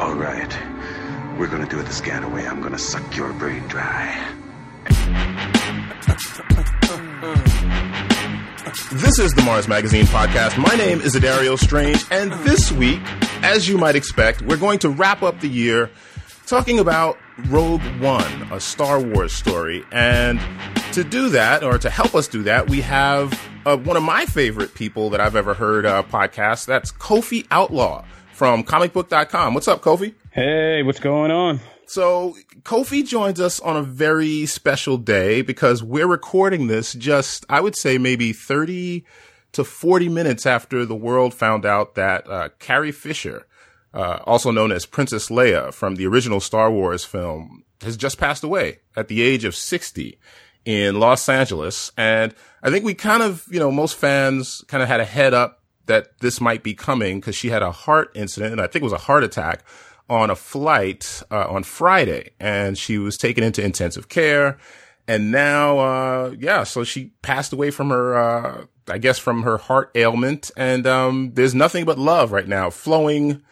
All right. We're gonna do it the scan away. I'm gonna suck your brain dry. This is the Mars Magazine podcast. My name is Adario Strange, and this week, as you might expect, we're going to wrap up the year talking about Rogue One, a Star Wars story. And to do that, or to help us do that, we have uh, one of my favorite people that I've ever heard uh, podcast. That's Kofi Outlaw from comicbook.com. What's up, Kofi? Hey, what's going on? So Kofi joins us on a very special day because we're recording this just, I would say maybe 30 to 40 minutes after the world found out that uh, Carrie Fisher, uh, also known as Princess Leia from the original Star Wars film, has just passed away at the age of 60 in Los Angeles. And I think we kind of, you know, most fans kind of had a head up that this might be coming because she had a heart incident, and I think it was a heart attack on a flight uh, on Friday, and she was taken into intensive care. And now, uh, yeah, so she passed away from her, uh, I guess, from her heart ailment. And um, there's nothing but love right now flowing,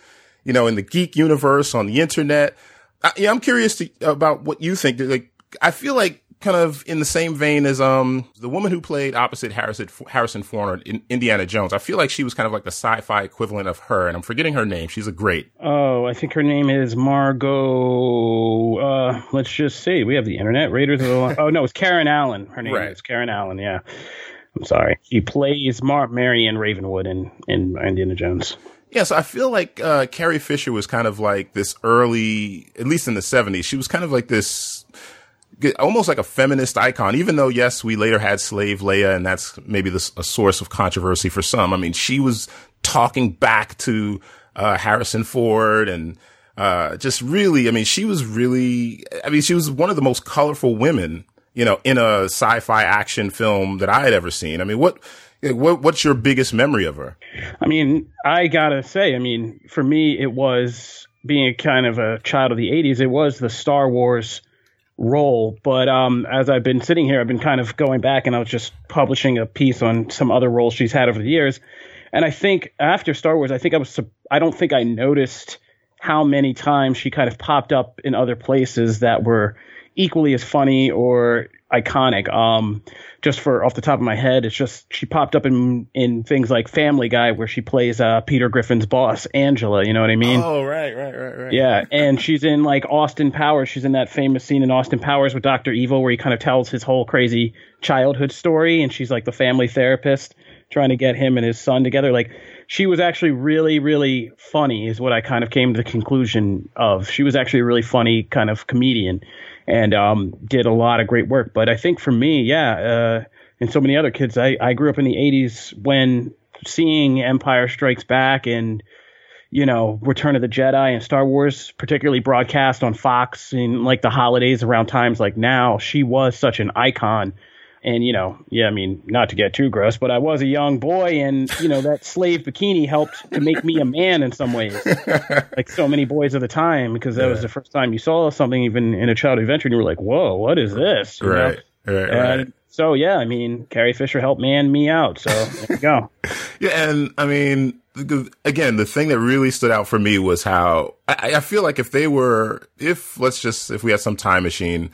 you know, in the geek universe on the internet. I, yeah, I'm curious to, about what you think. Like, I feel like kind of in the same vein as um the woman who played opposite Harrison Harrison Ford in Indiana Jones. I feel like she was kind of like the sci-fi equivalent of her, and I'm forgetting her name. She's a great. Oh, I think her name is Margot. Uh, let's just see. We have the internet. Raiders of the. oh no, it's Karen Allen. Her name right. is Karen Allen. Yeah. I'm sorry. She plays Mar- Marion Ravenwood in in Indiana Jones. Yeah, so I feel like uh, Carrie Fisher was kind of like this early, at least in the 70s, she was kind of like this almost like a feminist icon, even though, yes, we later had Slave Leia, and that's maybe a source of controversy for some. I mean, she was talking back to uh, Harrison Ford and uh, just really, I mean, she was really, I mean, she was one of the most colorful women, you know, in a sci-fi action film that I had ever seen. I mean, what, what, what's your biggest memory of her? I mean, I gotta say, I mean, for me, it was being a kind of a child of the '80s. It was the Star Wars role. But um, as I've been sitting here, I've been kind of going back and I was just publishing a piece on some other roles she's had over the years. And I think after Star Wars, I think I was, I don't think I noticed how many times she kind of popped up in other places that were equally as funny or iconic. Um, just for off the top of my head, it's just she popped up in in things like Family Guy where she plays uh, Peter Griffin's boss, Angela. You know what I mean? Oh, right, right, right, right. Yeah, and she's in like Austin Powers. She's in that famous scene in Austin Powers with Doctor Evil where he kind of tells his whole crazy childhood story, and she's like the family therapist trying to get him and his son together. Like she was actually really, really funny, is what I kind of came to the conclusion of. She was actually a really funny kind of comedian and um, did a lot of great work. But I think for me, yeah, uh, and so many other kids, I, I grew up in the 80s when seeing Empire Strikes Back and you know, Return of the Jedi and Star Wars, particularly broadcast on Fox in like the holidays around times like now, she was such an icon. And, you know, yeah, I mean, not to get too gross, but I was a young boy and, you know, that slave bikini helped to make me a man in some ways. like so many boys of the time, because that yeah. was the first time you saw something even in a child adventure and you were like, whoa, what is this? You right. Know? Right, right. So yeah, I mean, Carrie Fisher helped man me out. So there you go. yeah, and I mean, again, the thing that really stood out for me was how I, I, feel like if they were, if let's just, if we had some time machine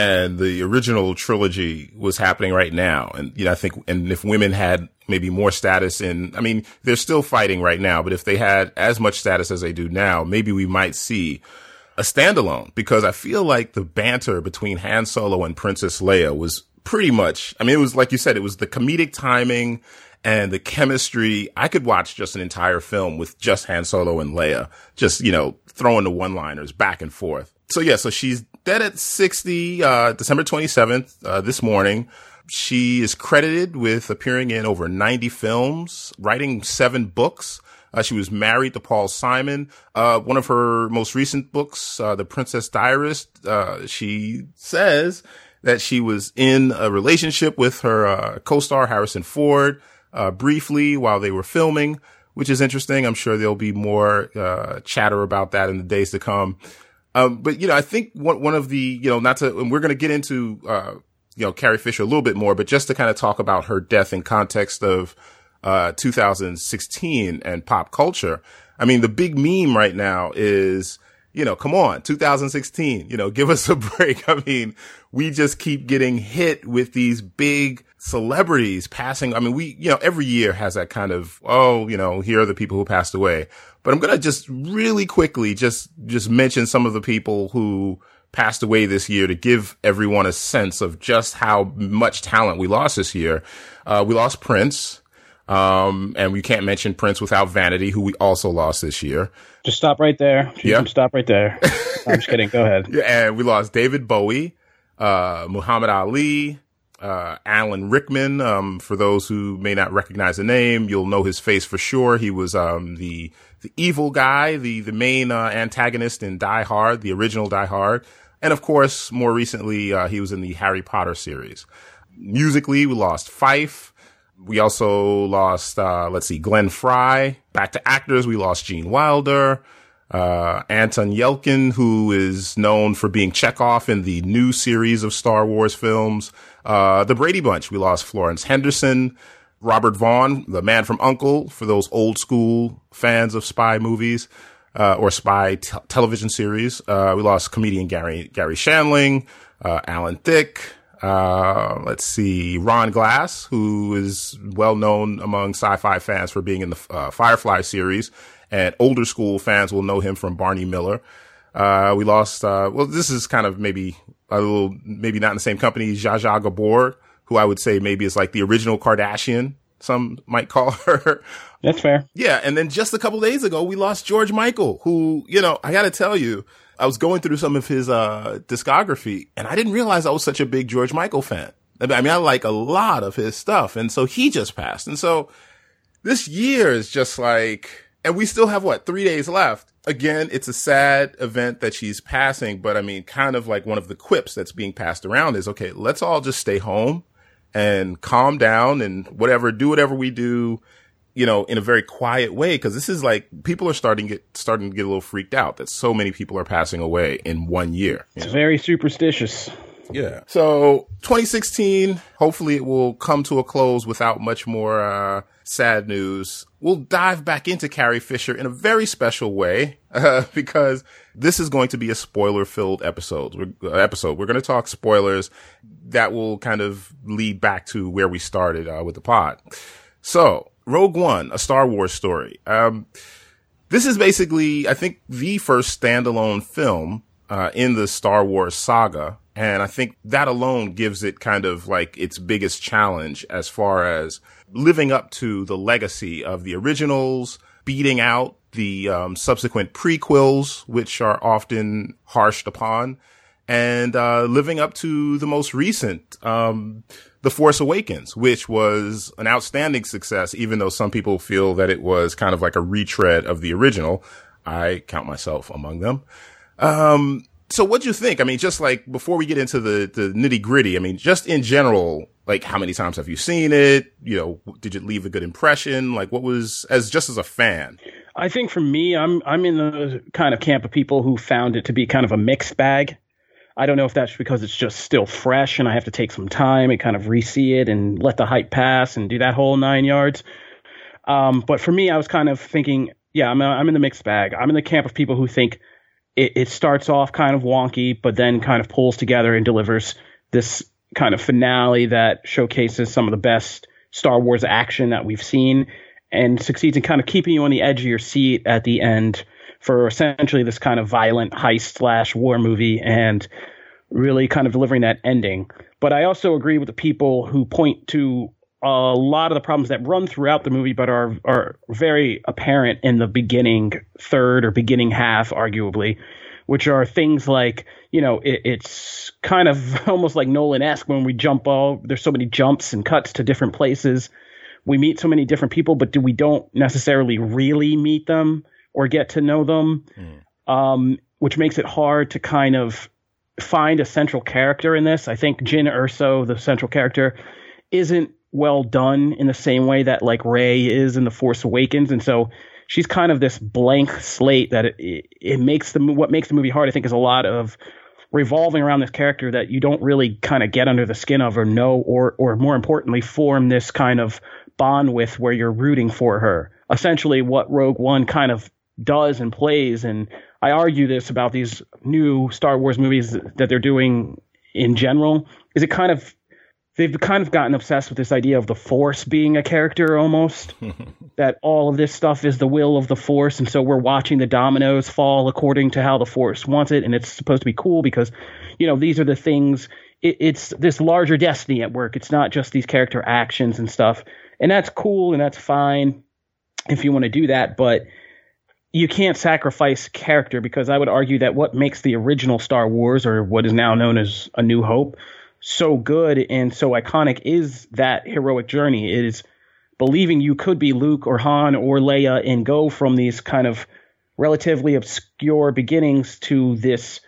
and the original trilogy was happening right now. And, you know, I think, and if women had maybe more status in, I mean, they're still fighting right now, but if they had as much status as they do now, maybe we might see a standalone because I feel like the banter between Han Solo and Princess Leia was pretty much, I mean, it was like you said, it was the comedic timing and the chemistry. I could watch just an entire film with just Han Solo and Leia, just, you know, throwing the one liners back and forth. So yeah, so she's dead at 60, uh, December 27th, uh, this morning. She is credited with appearing in over 90 films, writing seven books. Uh, she was married to Paul Simon. Uh, one of her most recent books, uh, The Princess Diarist, uh, she says that she was in a relationship with her uh, co-star Harrison Ford uh, briefly while they were filming, which is interesting. I'm sure there'll be more chatter about that in the days to come. Um, but you know, I think one one of the you know not to, and we're going to get into uh, you know Carrie Fisher a little bit more, but just to kind of talk about her death in context of uh, 2016 and pop culture. I mean, the big meme right now is, you know, come on, 2016, you know, give us a break. I mean, we just keep getting hit with these big celebrities passing. I mean, we, you know, every year has that kind of, oh, you know, here are the people who passed away. But I'm going to just really quickly just, just mention some of the people who passed away this year to give everyone a sense of just how much talent we lost this year. Uh, we lost Prince. Um, and we can't mention Prince without Vanity, who we also lost this year. Just stop right there. Yeah. Stop right there. I'm just kidding. Go ahead. Yeah, and we lost David Bowie, uh, Muhammad Ali, uh, Alan Rickman. Um, for those who may not recognize the name, you'll know his face for sure. He was, um, the, the evil guy, the, the main, uh, antagonist in Die Hard, the original Die Hard. And of course, more recently, uh, he was in the Harry Potter series. Musically, we lost Phife. We also lost, uh, let's see, Glenn Frey. Back to actors, we lost Gene Wilder. Uh, Anton Yelchin, who is known for being Chekov in the new series of Star Wars films. Uh, the Brady Bunch, we lost Florence Henderson. Robert Vaughn, the man from Uncle, for those old school fans of spy movies, uh, or spy t- television series. Uh, we lost comedian Gary, Garry Shandling, uh, Alan Thicke, uh, let's see, Ron Glass, who is well known among sci-fi fans for being in the uh, Firefly series, and older school fans will know him from Barney Miller. Uh, we lost, uh, well, this is kind of maybe a little, maybe not in the same company, Zsa Zsa Gabor, who I would say maybe is like the original Kardashian, some might call her. That's fair. Yeah. And then just a couple days ago, we lost George Michael, who, you know, I got to tell you, I was going through some of his uh, discography, and I didn't realize I was such a big George Michael fan. I mean, I like a lot of his stuff, and so he just passed, and so this year is just like, and we still have what three days left. Again, it's a sad event that she's passing, but I mean, kind of like one of the quips that's being passed around is, okay, let's all just stay home and calm down and whatever, do whatever we do you know, in a very quiet way, because this is like people are starting get starting to get a little freaked out that so many people are passing away in one year. It's know? very superstitious. Yeah. So 2016, hopefully it will come to a close without much more uh, sad news. We'll dive back into Carrie Fisher in a very special way uh, because this is going to be a spoiler-filled episode. We're, uh, episode. We're going to talk spoilers that will kind of lead back to where we started uh, with the pod. So Rogue One, a Star Wars story. Um, this is basically, I think, the first standalone film uh, in the Star Wars saga. And I think that alone gives it kind of like its biggest challenge as far as living up to the legacy of the originals, beating out the um, subsequent prequels, which are often harshed upon, and uh, living up to the most recent um, the Force Awakens, which was an outstanding success, even though some people feel that it was kind of like a retread of the original. I count myself among them. Um, so what do you think? I mean, just like before we get into the, the nitty gritty, I mean, just in general, like how many times have you seen it? You know, did it leave a good impression? Like what was, as just as a fan? I think for me, I'm, I'm in the kind of camp of people who found it to be kind of a mixed bag. I don't know if that's because it's just still fresh and I have to take some time and kind of re-see it and let the hype pass and do that whole nine yards. Um, but for me, I was kind of thinking, yeah, I'm, I'm in the mixed bag. I'm in the camp of people who think it, it starts off kind of wonky, but then kind of pulls together and delivers this kind of finale that showcases some of the best Star Wars action that we've seen and succeeds in kind of keeping you on the edge of your seat at the end for essentially this kind of violent heist slash war movie and really kind of delivering that ending. But I also agree with the people who point to a lot of the problems that run throughout the movie, but are are very apparent in the beginning third or beginning half, arguably, which are things like you know it, it's kind of almost like Nolan esque when we jump all there's so many jumps and cuts to different places. We meet so many different people, but do we don't necessarily really meet them or get to know them, mm. um, which makes it hard to kind of find a central character in this. I think Jyn Erso, the central character, isn't well done in the same way that like Rey is in The Force Awakens, and so she's kind of this blank slate that it, it makes the what makes the movie hard. I think is a lot of revolving around this character that you don't really kind of get under the skin of or know or or more importantly form this kind of bond with where you're rooting for her. Essentially what Rogue One kind of does and plays. And I argue this about these new Star Wars movies that they're doing in general. Is it kind of they've kind of gotten obsessed with this idea of the force being a character almost that all of this stuff is the will of the force and so we're watching the dominoes fall according to how the force wants it and it's supposed to be cool because you know these are the things it, it's this larger destiny at work it's not just these character actions and stuff and that's cool and that's fine if you want to do that but you can't sacrifice character because i would argue that what makes the original star wars or what is now known as a new hope so good and so iconic is that heroic journey. It is believing you could be Luke or Han or Leia and go from these kind of relatively obscure beginnings to this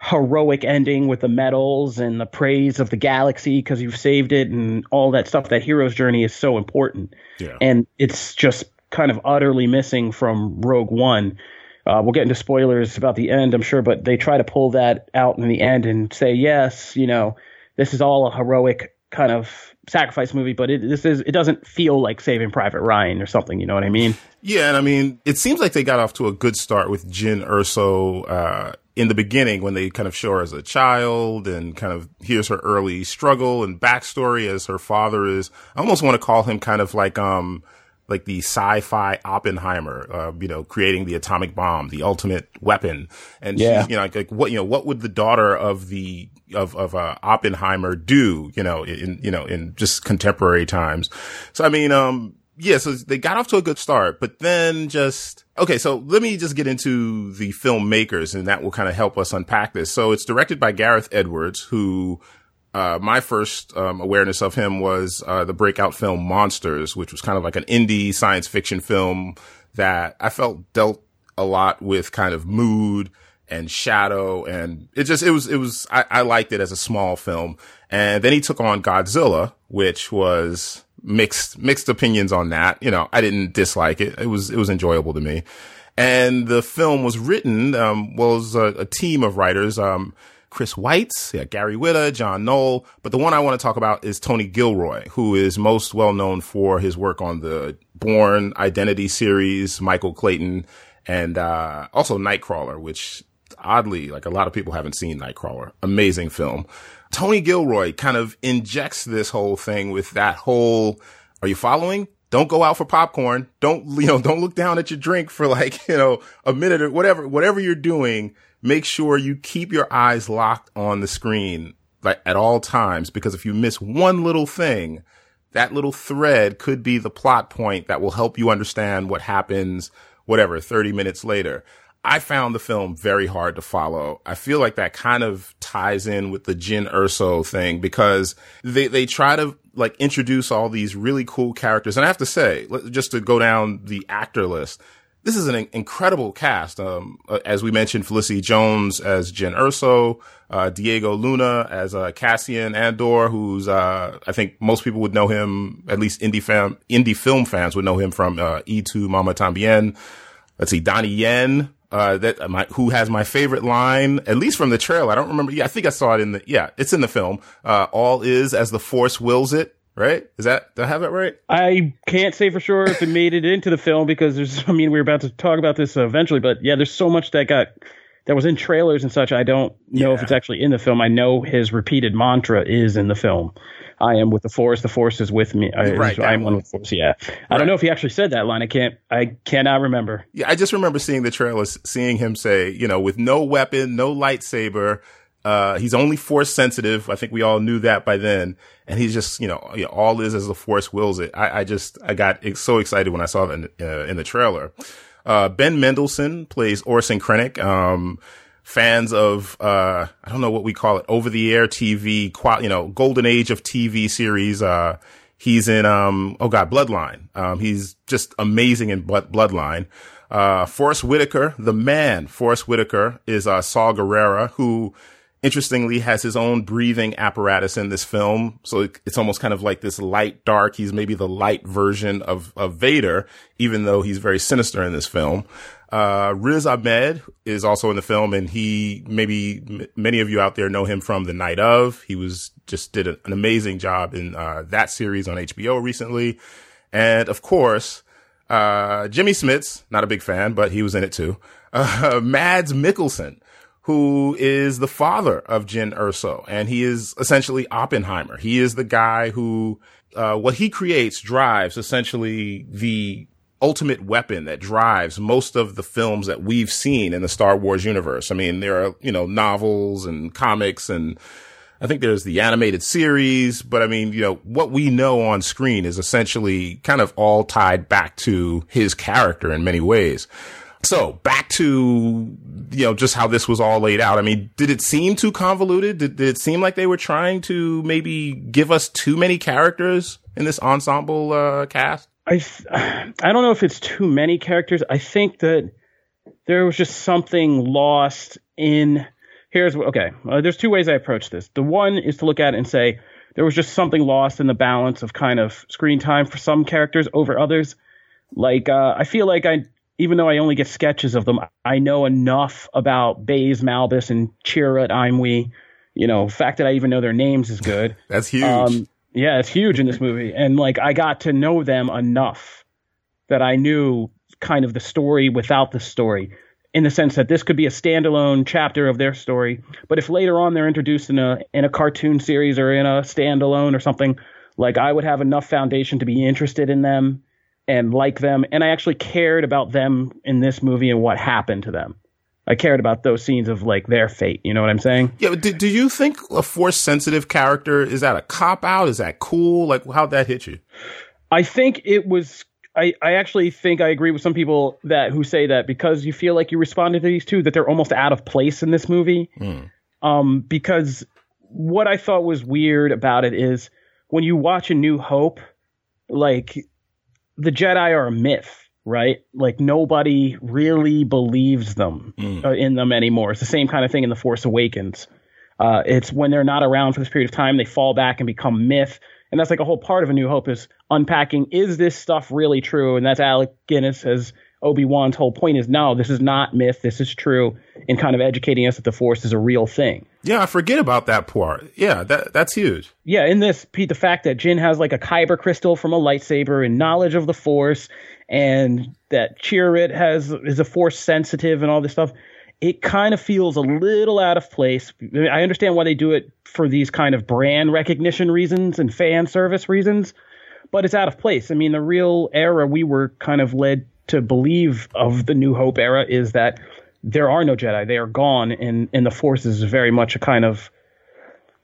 heroic ending with the medals and the praise of the galaxy because you've saved it and all that stuff. That hero's journey is so important. Yeah. And it's just kind of utterly missing from Rogue One. Uh, we'll get into spoilers about the end, I'm sure, but they try to pull that out in the end and say, yes, you know, this is all a heroic kind of sacrifice movie, but it this is it doesn't feel like Saving Private Ryan or something. You know what I mean? Yeah, and I mean it seems like they got off to a good start with Jyn Erso uh, in the beginning when they kind of show her as a child and kind of here's her early struggle and backstory as her father is. I almost want to call him kind of like um like the sci-fi Oppenheimer, uh, you know, creating the atomic bomb, the ultimate weapon. And yeah. she's, you know, like, like, what, you know, what would the daughter of the, of, of, uh, Oppenheimer do, you know, in, you know, in just contemporary times. So, I mean, um, yeah, so they got off to a good start, but then just, okay, so let me just get into the filmmakers and that will kind of help us unpack this. So it's directed by Gareth Edwards, who, uh, my first um, awareness of him was uh, the breakout film Monsters, which was kind of like an indie science fiction film that I felt dealt a lot with kind of mood and shadow, and it just it was it was I, I liked it as a small film. And then he took on Godzilla, which was mixed mixed opinions on that. You know, I didn't dislike it; it was it was enjoyable to me. And the film was written um, was a, a team of writers. Um, Chris Weitz, yeah, Gary Whitta, John Knoll. But the one I want to talk about is Tony Gilroy, who is most well known for his work on the Bourne Identity series, Michael Clayton, and uh, also Nightcrawler, which oddly, like a lot of people haven't seen Nightcrawler. Amazing film. Tony Gilroy kind of injects this whole thing with that whole, are you following? Don't go out for popcorn. Don't, you know, don't look down at your drink for like, you know, a minute or whatever, whatever you're doing make sure you keep your eyes locked on the screen like at all times because if you miss one little thing, that little thread could be the plot point that will help you understand what happens, whatever, 30 minutes later. I found the film very hard to follow. I feel like that kind of ties in with the Jyn Erso thing because they, they try to like introduce all these really cool characters. And I have to say, just to go down the actor list, this is an incredible cast. Um, uh, as we mentioned, Felicity Jones as Jyn Erso, uh, Diego Luna as uh, Cassian Andor, who's uh, I think most people would know him, at least indie fam, indie film fans would know him from uh, Y Tu Mamá También. Let's see, Donnie Yen, uh, that my, who has my favorite line, at least from the trailer. I don't remember. Yeah, I think I saw it in the. Yeah, it's in the film. Uh, all is as the Force wills it right? Is that do I have that right? I can't say for sure if it made it into the film because there's. I mean, we are about to talk about this eventually, but yeah, there's so much that got that was in trailers and such. I don't know yeah. if it's actually in the film. I know his repeated mantra is in the film. I am with the force. The force is with me. I, right, I am one with the force. Yeah. Right. I don't know if he actually said that line. I can't. I cannot remember. Yeah, I just remember seeing the trailers, seeing him say, you know, with no weapon, no lightsaber, uh, he's only force sensitive. I think we all knew that by then. And he's just, you know, you know all is as the force wills it. I, I just, I got so excited when I saw that in, uh, in the trailer. Uh, ben Mendelsohn plays Orson Krennic. Um, fans of, uh, I don't know what we call it, over the air TV, you know, golden age of TV series. Uh, he's in, um, oh God, Bloodline. Um, he's just amazing in Bloodline. Uh, Forest Whitaker, the man, Forest Whitaker is, uh, Saw Gerrera, who, interestingly has his own breathing apparatus in this film. So it's almost kind of like this light dark. He's maybe the light version of, of Vader, even though he's very sinister in this film. Uh, Riz Ahmed is also in the film and he, maybe m- many of you out there know him from The Night of. He was just did a, an amazing job in, uh, that series on HBO recently. And of course, Uh, Jimmy Smits, not a big fan, but he was in it too. Uh, Mads Mikkelsen, who is the father of Jyn Erso, and he is essentially Oppenheimer. He is the guy who, uh, what he creates drives essentially the ultimate weapon that drives most of the films that we've seen in the Star Wars universe. I mean, there are, you know, novels and comics and I think there's the animated series, but I mean, you know, what we know on screen is essentially kind of all tied back to his character in many ways. So back to, you know, just how this was all laid out. I mean, did it seem too convoluted? Did, did it seem like they were trying to maybe give us too many characters in this ensemble uh, cast? I I don't know if it's too many characters. I think that there was just something lost in. Here's okay. Uh, there's two ways I approach this. The one is to look at it and say there was just something lost in the balance of kind of screen time for some characters over others. Like uh, I feel like I, even though I only get sketches of them, I know enough about Baze Malbus and Chirrut Îmwe. You know, the fact that I even know their names is good. That's huge. Um, yeah, it's huge in this movie. And like I got to know them enough that I knew kind of the story without the story in the sense that this could be a standalone chapter of their story. But if later on they're introduced in a in a cartoon series or in a standalone or something, like I would have enough foundation to be interested in them and like them. And I actually cared about them in this movie and what happened to them. I cared about those scenes of like their fate. You know what I'm saying? Yeah. Do, do you think a force sensitive character is that a cop out? Is that cool? Like how'd that hit you? I think it was. I, I actually think I agree with some people that who say that because you feel like you responded to these two that they're almost out of place in this movie. Mm. Um, because what I thought was weird about it is when you watch A New Hope, like the Jedi are a myth right? Like nobody really believes them mm. uh, in them anymore. It's the same kind of thing in the Force Awakens. Uh, it's when they're not around for this period of time, they fall back and become myth. And that's like a whole part of A New Hope is unpacking is this stuff really true? And that's Alec Guinness as Obi Wan's whole point is no, this is not myth, this is true, and kind of educating us that the Force is a real thing. Yeah, I forget about that part. Yeah, that that's huge. Yeah, in this, Pete, the fact that Jyn has like a kyber crystal from a lightsaber and knowledge of the Force, and that Chirrut has is a force sensitive and all this stuff. It kind of feels a little out of place. I understand why they do it for these kind of brand recognition reasons and fan service reasons, but it's out of place. I mean, the real era we were kind of led to believe of the New Hope era is that there are no Jedi; they are gone, and and the Force is very much a kind of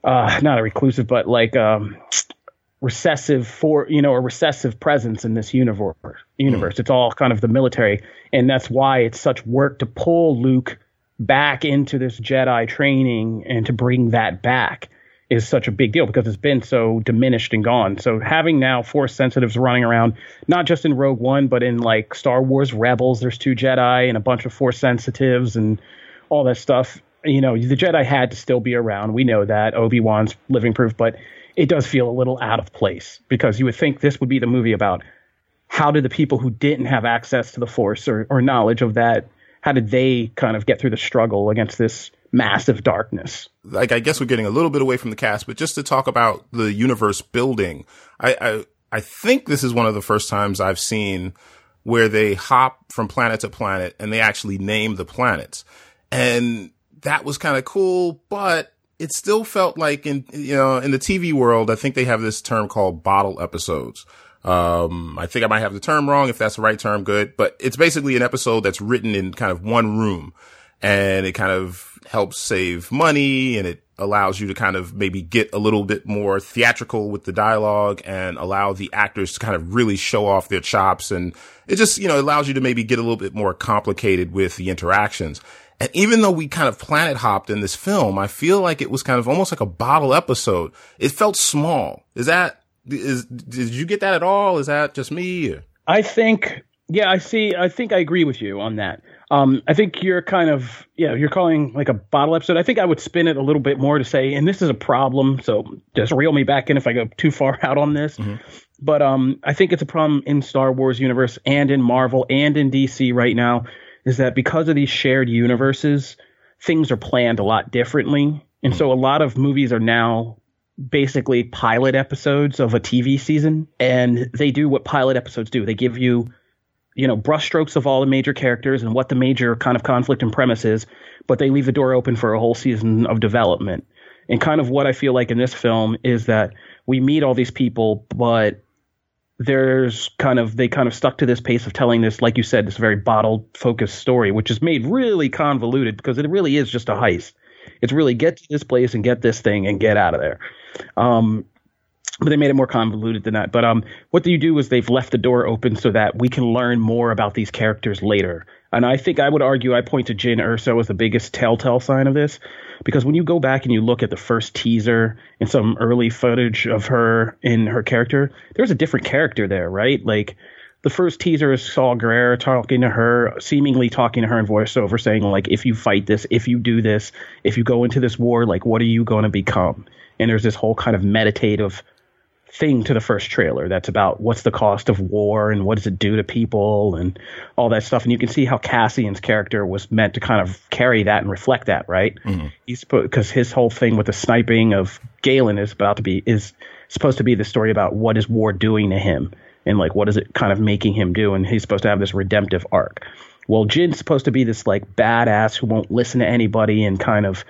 uh, not a reclusive, but like um, recessive for you know a recessive presence in this universe universe. Mm. it's all kind of the military and that's why it's such work to pull luke back into this jedi training and to bring that back is such a big deal because it's been so diminished and gone. So having now force sensitives running around not just in rogue one but in like star wars rebels there's two jedi and a bunch of force sensitives and all that stuff. You know the jedi had to still be around. We know that. Obi-wan's living proof but it does feel a little out of place because you would think this would be the movie about how did the people who didn't have access to the force or, or knowledge of that how did they kind of get through the struggle against this massive darkness like i guess we're getting a little bit away from the cast but just to talk about the universe building i i, I think this is one of the first times i've seen where they hop from planet to planet and they actually name the planets and that was kind of cool but it still felt like in you know in the TV world, I think they have this term called bottle episodes. Um, I think I might have the term wrong. If that's the right term, good. But it's basically an episode that's written in kind of one room, and it kind of helps save money, and it allows you to kind of maybe get a little bit more theatrical with the dialogue and allow the actors to kind of really show off their chops, and it just you know allows you to maybe get a little bit more complicated with the interactions. And even though we kind of planet hopped in this film, I feel like it was kind of almost like a bottle episode. It felt small. Is that, is, did you get that at all? Is that just me? I think, yeah, I see. I think I agree with you on that. Um, I think you're kind of, yeah, you're calling like a bottle episode. I think I would spin it a little bit more to say, and this is a problem. So just reel me back in if I go too far out on this. Mm-hmm. But um, I think it's a problem in Star Wars universe and in Marvel and in DC right now is that because of these shared universes, things are planned a lot differently. And so a lot of movies are now basically pilot episodes of a TV season. And they do what pilot episodes do. They give you you know brushstrokes of all the major characters and what the major kind of conflict and premise is, but they leave the door open for a whole season of development. And kind of what I feel like in this film is that we meet all these people, but there's kind of they kind of stuck to this pace of telling this, like you said, this very bottled focused story, which is made really convoluted because it really is just a heist. It's really get to this place and get this thing and get out of there. Um, but they made it more convoluted than that. But um, what you do is they've left the door open so that we can learn more about these characters later. And I think I would argue I point to Jyn Erso as the biggest telltale sign of this because when you go back and you look at the first teaser and some early footage of her in her character, there's a different character there, right? Like the first teaser is Saw Gerrera talking to her, seemingly talking to her in voiceover, saying like, "If you fight this, if you do this, if you go into this war, like, what are you going to become?" And there's this whole kind of meditative thing to the first trailer that's about what's the cost of war and what does it do to people and all that stuff. And you can see how Cassian's character was meant to kind of carry that and reflect that, right? Mm-hmm. He's because his whole thing with the sniping of Galen is about to be is supposed to be the story about what is war doing to him and like what is it kind of making him do, and he's supposed to have this redemptive arc. Well, Jyn's supposed to be this like badass who won't listen to anybody and kind of,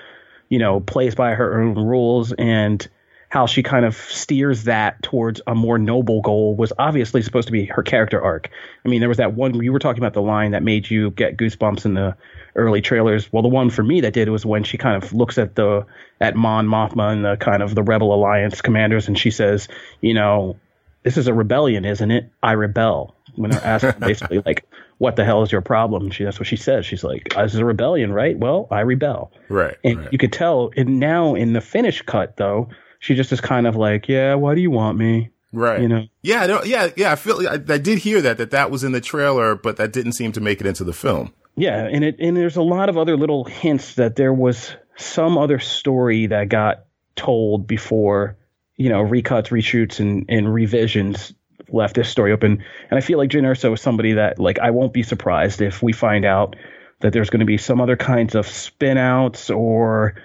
you know, plays by her own rules and how she kind of steers that towards a more noble goal was obviously supposed to be her character arc. I mean, there was that one you were talking about the line that made you get goosebumps in the early trailers. Well, the one for me that did was when she kind of looks at the at Mon Mothma and the kind of the Rebel Alliance commanders, and she says, you know, this is a rebellion, isn't it? I rebel. When they're asked basically like, what the hell is your problem? She that's what she says. She's like, uh, this is a rebellion, right? Well, I rebel. Right. And right. you could tell. And now in the finished cut, though, she just is kind of like, yeah, why do you want me? Right. You know. Yeah. yeah. Yeah. I feel. I, I did hear that that that was in the trailer, but that didn't seem to make it into the film. Yeah, and it and there's a lot of other little hints that there was some other story that got told before, you know, recuts, reshoots, and and revisions left this story open. And I feel like Jyn Erso is somebody that like I won't be surprised if we find out that there's going to be some other kinds of spin outs or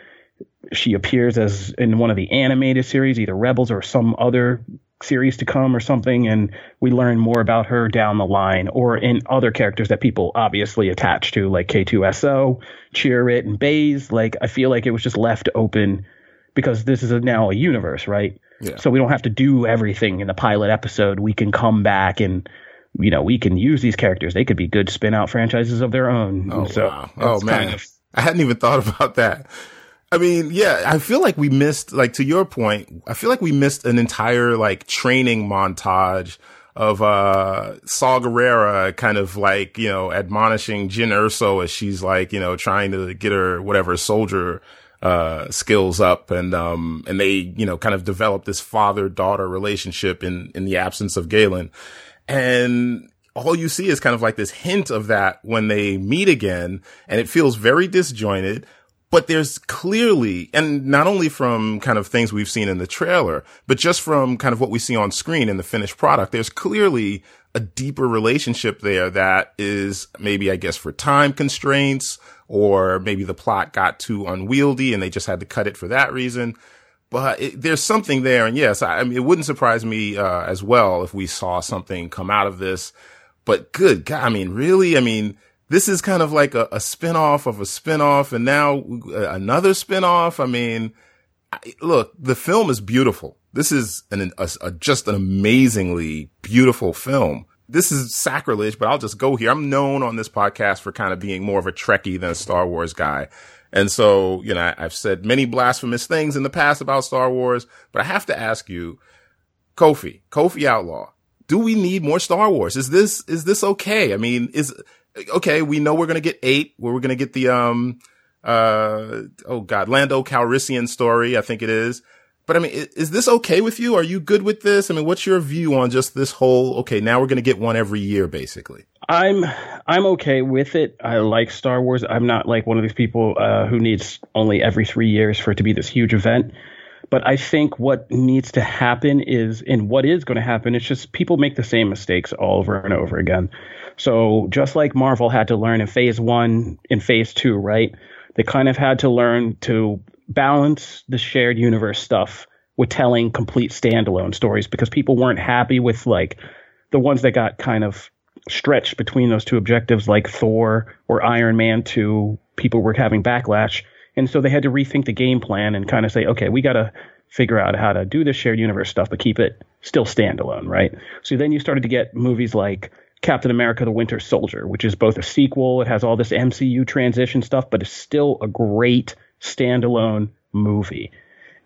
she appears as in one of the animated series, either Rebels or some other series to come or something, and we learn more about her down the line, or in other characters that people obviously attach to, like K2SO, Chirrut, and Baze. Like I feel like it was just left open because this is a, now a universe, right? Yeah. So we don't have to do everything in the pilot episode. We can come back and you know we can use these characters. They could be good spin out franchises of their own. Oh so wow! Oh man, kind of, I hadn't even thought about that. I mean, yeah, I feel like we missed, like to your point, I feel like we missed an entire like training montage of uh Saw Gerrera kind of like, you know, admonishing Jyn Erso as she's like, you know, trying to get her whatever soldier uh skills up and um and they, you know, kind of develop this father-daughter relationship in in the absence of Galen. And all you see is kind of like this hint of that when they meet again and it feels very disjointed but there's clearly, and not only from kind of things we've seen in the trailer, but just from kind of what we see on screen in the finished product, there's clearly a deeper relationship there that is maybe, I guess, for time constraints, or maybe the plot got too unwieldy and they just had to cut it for that reason. But it, there's something there. And yes, I, I mean, it wouldn't surprise me, uh, as well if we saw something come out of this. But good God, I mean, really? I mean, this is kind of like a, a spinoff of a spinoff and now uh, another spinoff. I mean, look, the film is beautiful. This is an, a, a, just an amazingly beautiful film. This is sacrilege, but I'll just go here. I'm known on this podcast for kind of being more of a Trekkie than a Star Wars guy. And so, you know, I've said many blasphemous things in the past about Star Wars, but I have to ask you, Kofi, Kofi Outlaw, do we need more Star Wars? Is this, is this okay? I mean, is, okay, we know we're going to get eight, where we're going to get the, um, uh, oh God, Lando Calrissian story, I think it is. But I mean, is this okay with you? Are you good with this? I mean, what's your view on just this whole, okay, now we're going to get one every year, basically? I'm, I'm okay with it. I like Star Wars. I'm not like one of these people, uh, who needs only every three years for it to be this huge event. But I think what needs to happen is, and what is going to happen, it's just people make the same mistakes all over and over again. So just like Marvel had to learn in phase one, in phase two, right? They kind of had to learn to balance the shared universe stuff with telling complete standalone stories because people weren't happy with like the ones that got kind of stretched between those two objectives, like Thor or Iron Man 2, people were having backlash. And so they had to rethink the game plan and kind of say, okay, we got to figure out how to do this shared universe stuff, but keep it still standalone, right? So then you started to get movies like Captain America the Winter Soldier, which is both a sequel, it has all this MCU transition stuff, but it's still a great standalone movie.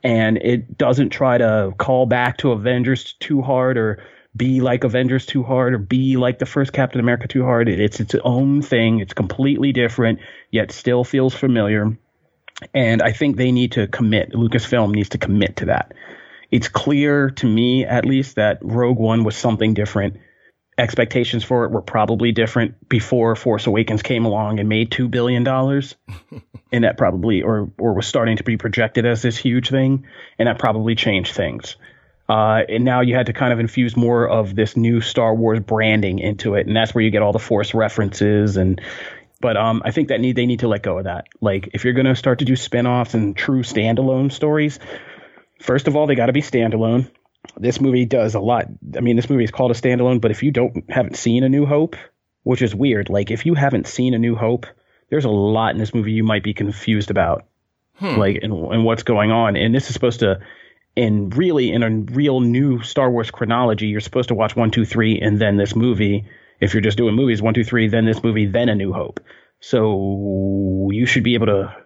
And it doesn't try to call back to Avengers too hard or be like Avengers too hard or be like the first Captain America too hard. It's its own thing. It's completely different, yet still feels familiar. And I think they need to commit. Lucasfilm needs to commit to that. It's clear to me, at least, that Rogue One was something different. Expectations for it were probably different before Force Awakens came along and made two billion dollars, and that probably, or or was starting to be projected as this huge thing, and that probably changed things. Uh, and now you had to kind of infuse more of this new Star Wars branding into it, and that's where you get all the Force references and but um, I think that need they need to let go of that. Like if you're going to start to do spin-offs and true standalone stories, first of all they got to be standalone. This movie does a lot. I mean, this movie is called a standalone, but if you don't haven't seen A New Hope, which is weird, like if you haven't seen A New Hope, there's a lot in this movie you might be confused about, hmm. like and, and what's going on. And this is supposed to in really in a real new Star Wars chronology, you're supposed to watch one, two, three, and then this movie if you're just doing movies, one, two, three, then this movie, then A New Hope. So you should be able to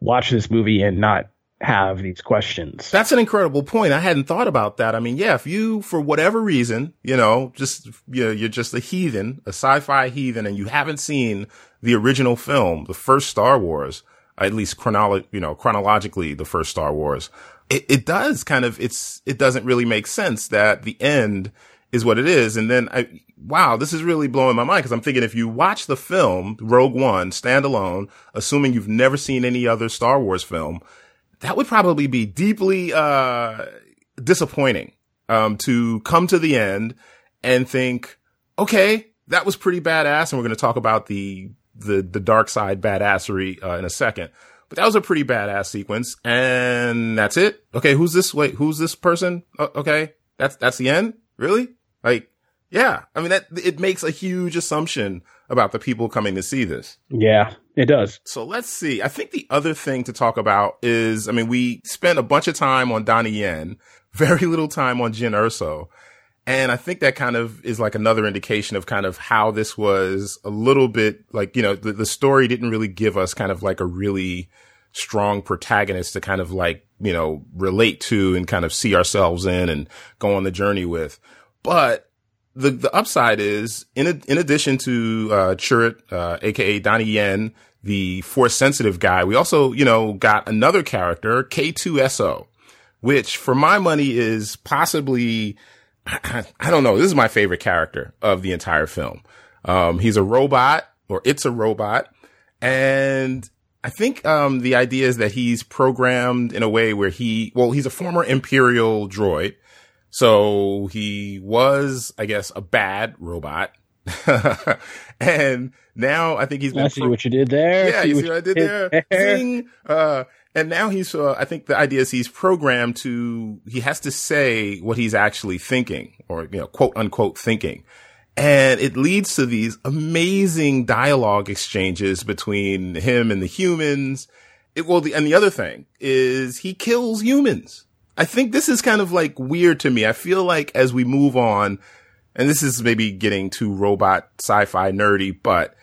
watch this movie and not have these questions. That's an incredible point. I hadn't thought about that. I mean, yeah, if you, for whatever reason, you know, just, you know, you're just a heathen, a sci-fi heathen, and you haven't seen the original film, the first Star Wars, at least chronolo- you know, chronologically, the first Star Wars, it, it does kind of, it's, it doesn't really make sense that the end is what it is. And then I, wow, this is really blowing my mind because I'm thinking if you watch the film Rogue One standalone, assuming you've never seen any other Star Wars film, that would probably be deeply, uh, disappointing, um, to come to the end and think, okay, that was pretty badass. And we're going to talk about the, the, the dark side badassery, uh, in a second. But that was a pretty badass sequence. And that's it. Okay. Who's this? Wait, who's this person? Uh, okay. That's, that's the end. Really? Like, yeah, I mean that it makes a huge assumption about the people coming to see this. Yeah, it does. So let's see. I think the other thing to talk about is, I mean, we spent a bunch of time on Donnie Yen, very little time on Jyn Erso. And I think that kind of is like another indication of kind of how this was a little bit like, you know, the, the story didn't really give us kind of like a really strong protagonist to kind of like, you know, relate to and kind of see ourselves in and go on the journey with. But the the upside is in a, in addition to uh, Chirrut, uh, aka Donnie Yen, the force sensitive guy, we also you know got another character K2SO, which for my money is possibly I, don't know. This is my favorite character of the entire film. Um, he's a robot, or it's a robot, and I think um, the idea is that he's programmed in a way where he, well, he's a former Imperial droid, so he was, I guess, a bad robot. and now I think he's been. I see pro- what you did there. Yeah, see you see what I did there? there. Zing. Uh, and now he's, uh, I think the idea is he's programmed to, he has to say what he's actually thinking or, you know, quote unquote thinking. And it leads to these amazing dialogue exchanges between him and the humans. It, well, the, and the other thing is he kills humans. I think this is kind of like weird to me. I feel like as we move on, and this is maybe getting too robot sci-fi nerdy, but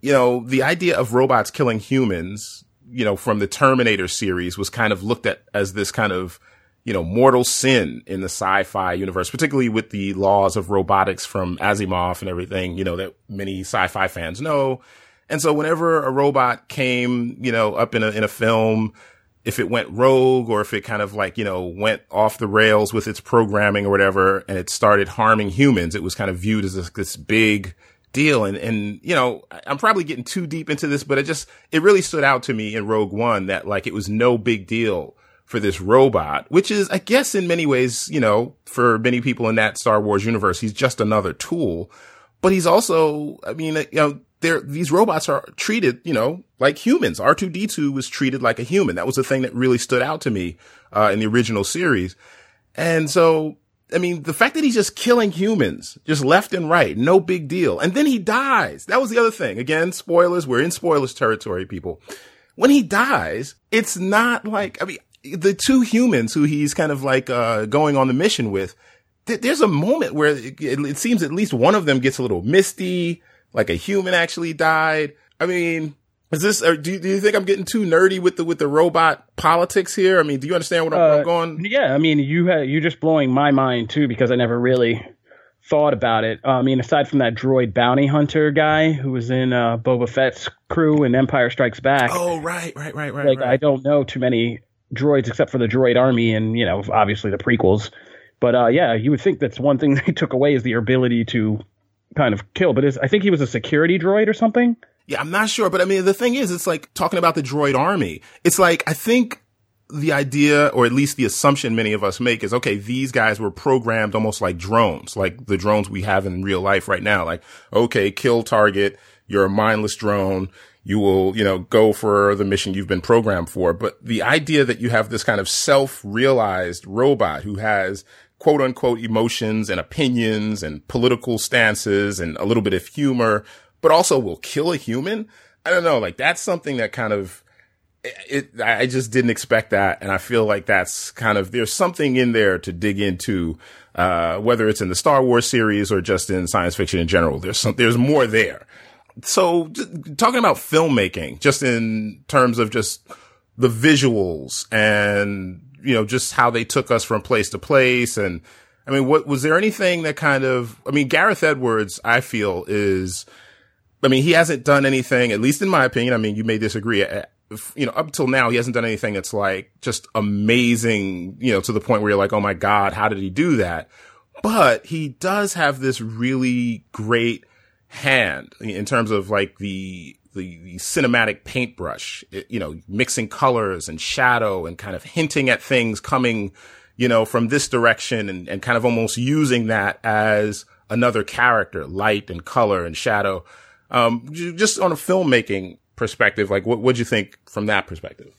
you know, the idea of robots killing humans, you know, from the Terminator series was kind of looked at as this kind of, you know, mortal sin in the sci-fi universe, particularly with the laws of robotics from Asimov and everything, you know, that many sci-fi fans know. And so whenever a robot came, you know, up in a, in a film, if it went rogue or if it kind of like, you know, went off the rails with its programming or whatever and it started harming humans, it was kind of viewed as this, this big deal. And, and, you know, I'm probably getting too deep into this, but it just, it really stood out to me in Rogue One that like it was no big deal for this robot, which is, I guess, in many ways, you know, for many people in that Star Wars universe, he's just another tool. But he's also, I mean, you know, they're, these robots are treated, you know, like humans. R2D2 was treated like a human. That was the thing that really stood out to me, uh, in the original series. And so I mean, the fact that he's just killing humans, just left and right, no big deal. And then he dies. That was the other thing. Again, spoilers. We're in spoilers territory, people. When he dies, it's not like, I mean, the two humans who he's kind of like, uh, going on the mission with, th- there's a moment where it, it seems at least one of them gets a little misty, like a human actually died. I mean, is this? Or do you, do you think I'm getting too nerdy with the with the robot politics here? I mean, do you understand what I'm, Uh, going? Yeah, I mean, you ha- you're just blowing my mind too because I never really thought about it. Uh, I mean, aside from that droid bounty hunter guy who was in uh, Boba Fett's crew in Empire Strikes Back, Oh, right, right, right, right. like right. I don't know too many droids except for the droid army and you know obviously the prequels. But uh, yeah, you would think that's one thing they took away is the ability to kind of kill. But is, I think he was a security droid or something. Yeah, I'm not sure, but I mean, the thing is, it's like talking about the droid army. It's like, I think the idea, or at least the assumption many of us make is, okay, these guys were programmed almost like drones, like the drones we have in real life right now. Like, okay, kill target. You're a mindless drone. You will, you know, go for the mission you've been programmed for. But the idea that you have this kind of self-realized robot who has quote unquote emotions and opinions and political stances and a little bit of humor, but also will kill a human. I don't know. Like that's something that kind of, it, I just didn't expect that. And I feel like that's kind of, there's something in there to dig into, uh, whether it's in the Star Wars series or just in science fiction in general. There's some, there's more there. So talking about filmmaking, just in terms of just the visuals and, you know, just how they took us from place to place. And I mean, what was there anything that kind of, I mean, Gareth Edwards, I feel is, I mean, he hasn't done anything, at least in my opinion. I mean, you may disagree. uh, You know, up until now, he hasn't done anything that's like just amazing, you know, to the point where you're like, oh my God, how did he do that? But he does have this really great hand in terms of like the, the, the cinematic paintbrush, you know, mixing colors and shadow and kind of hinting at things coming, you know, from this direction and, and kind of almost using that as another character, light and color and shadow. Um, just on a filmmaking perspective, like what would you think from that perspective?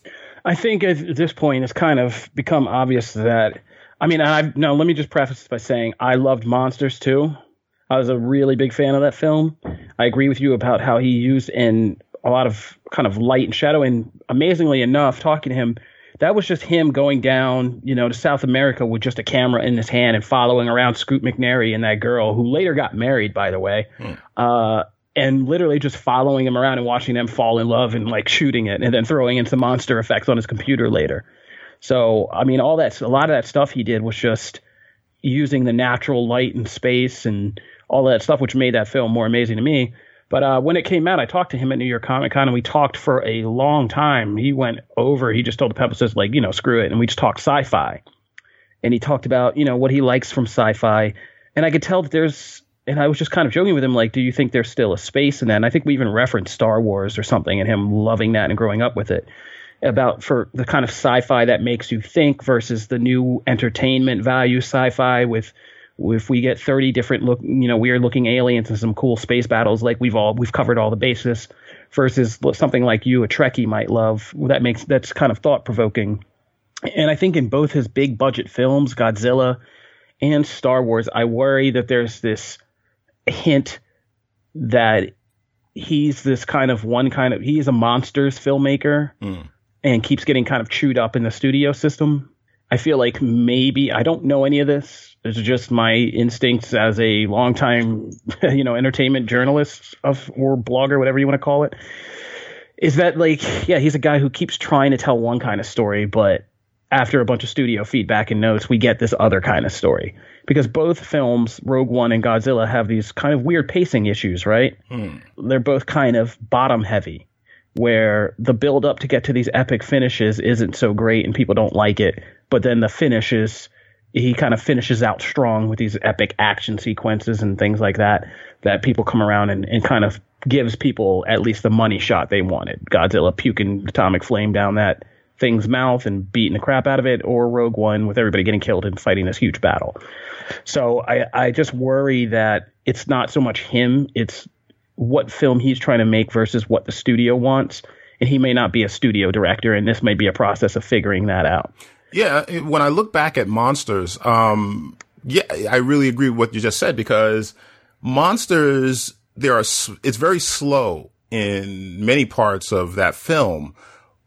I think at this point it's kind of become obvious that I mean I no let me just preface this by saying I loved Monsters too. I was a really big fan of that film. I agree with you about how he used in a lot of kind of light and shadow and amazingly enough talking to him that was just him going down, you know, to South America with just a camera in his hand and following around Scoot McNairy and that girl who later got married, by the way. Uh, and literally just following him around and watching them fall in love and like shooting it and then throwing in some monster effects on his computer later. So, I mean, all that, a lot of that stuff he did was just using the natural light and space and all that stuff, which made that film more amazing to me. But uh, when it came out, I talked to him at New York Comic Con and we talked for a long time. He went over, he just told the publicist, like, you know, screw it. And we just talked sci fi. And he talked about, you know, what he likes from sci fi. And I could tell that there's, and I was just kind of joking with him, like, do you think there's still a space in that? And I think we even referenced Star Wars or something and him loving that and growing up with it about for the kind of sci-fi that makes you think versus the new entertainment value sci-fi with if we get 30 different look you know weird looking aliens and some cool space battles like we've all we've covered all the bases versus something like you a trekkie might love that makes that's kind of thought provoking and i think in both his big budget films godzilla and star wars i worry that there's this hint that he's this kind of one kind of he is a monsters filmmaker hmm. and keeps getting kind of chewed up in the studio system. I feel like maybe I don't know any of this. It's just my instincts as a longtime, you know, entertainment journalist of or blogger, whatever you want to call it. Is that like, yeah, he's a guy who keeps trying to tell one kind of story, but after a bunch of studio feedback and notes, we get this other kind of story. Because both films, Rogue One and Godzilla, have these kind of weird pacing issues, right? Hmm. They're both kind of bottom heavy where the build up to get to these epic finishes isn't so great and people don't like it. But then the finishes, he kind of finishes out strong with these epic action sequences and things like that, that people come around and, and kind of gives people at least the money shot they wanted. Godzilla puking atomic flame down that thing's mouth and beating the crap out of it, or Rogue One with everybody getting killed and fighting this huge battle. So I, I just worry that it's not so much him, it's what film he's trying to make versus what the studio wants. And he may not be a studio director, and this may be a process of figuring that out. Yeah, when I look back at Monsters, um, Yeah, I really agree with what you just said because monsters, there are, it's very slow in many parts of that film,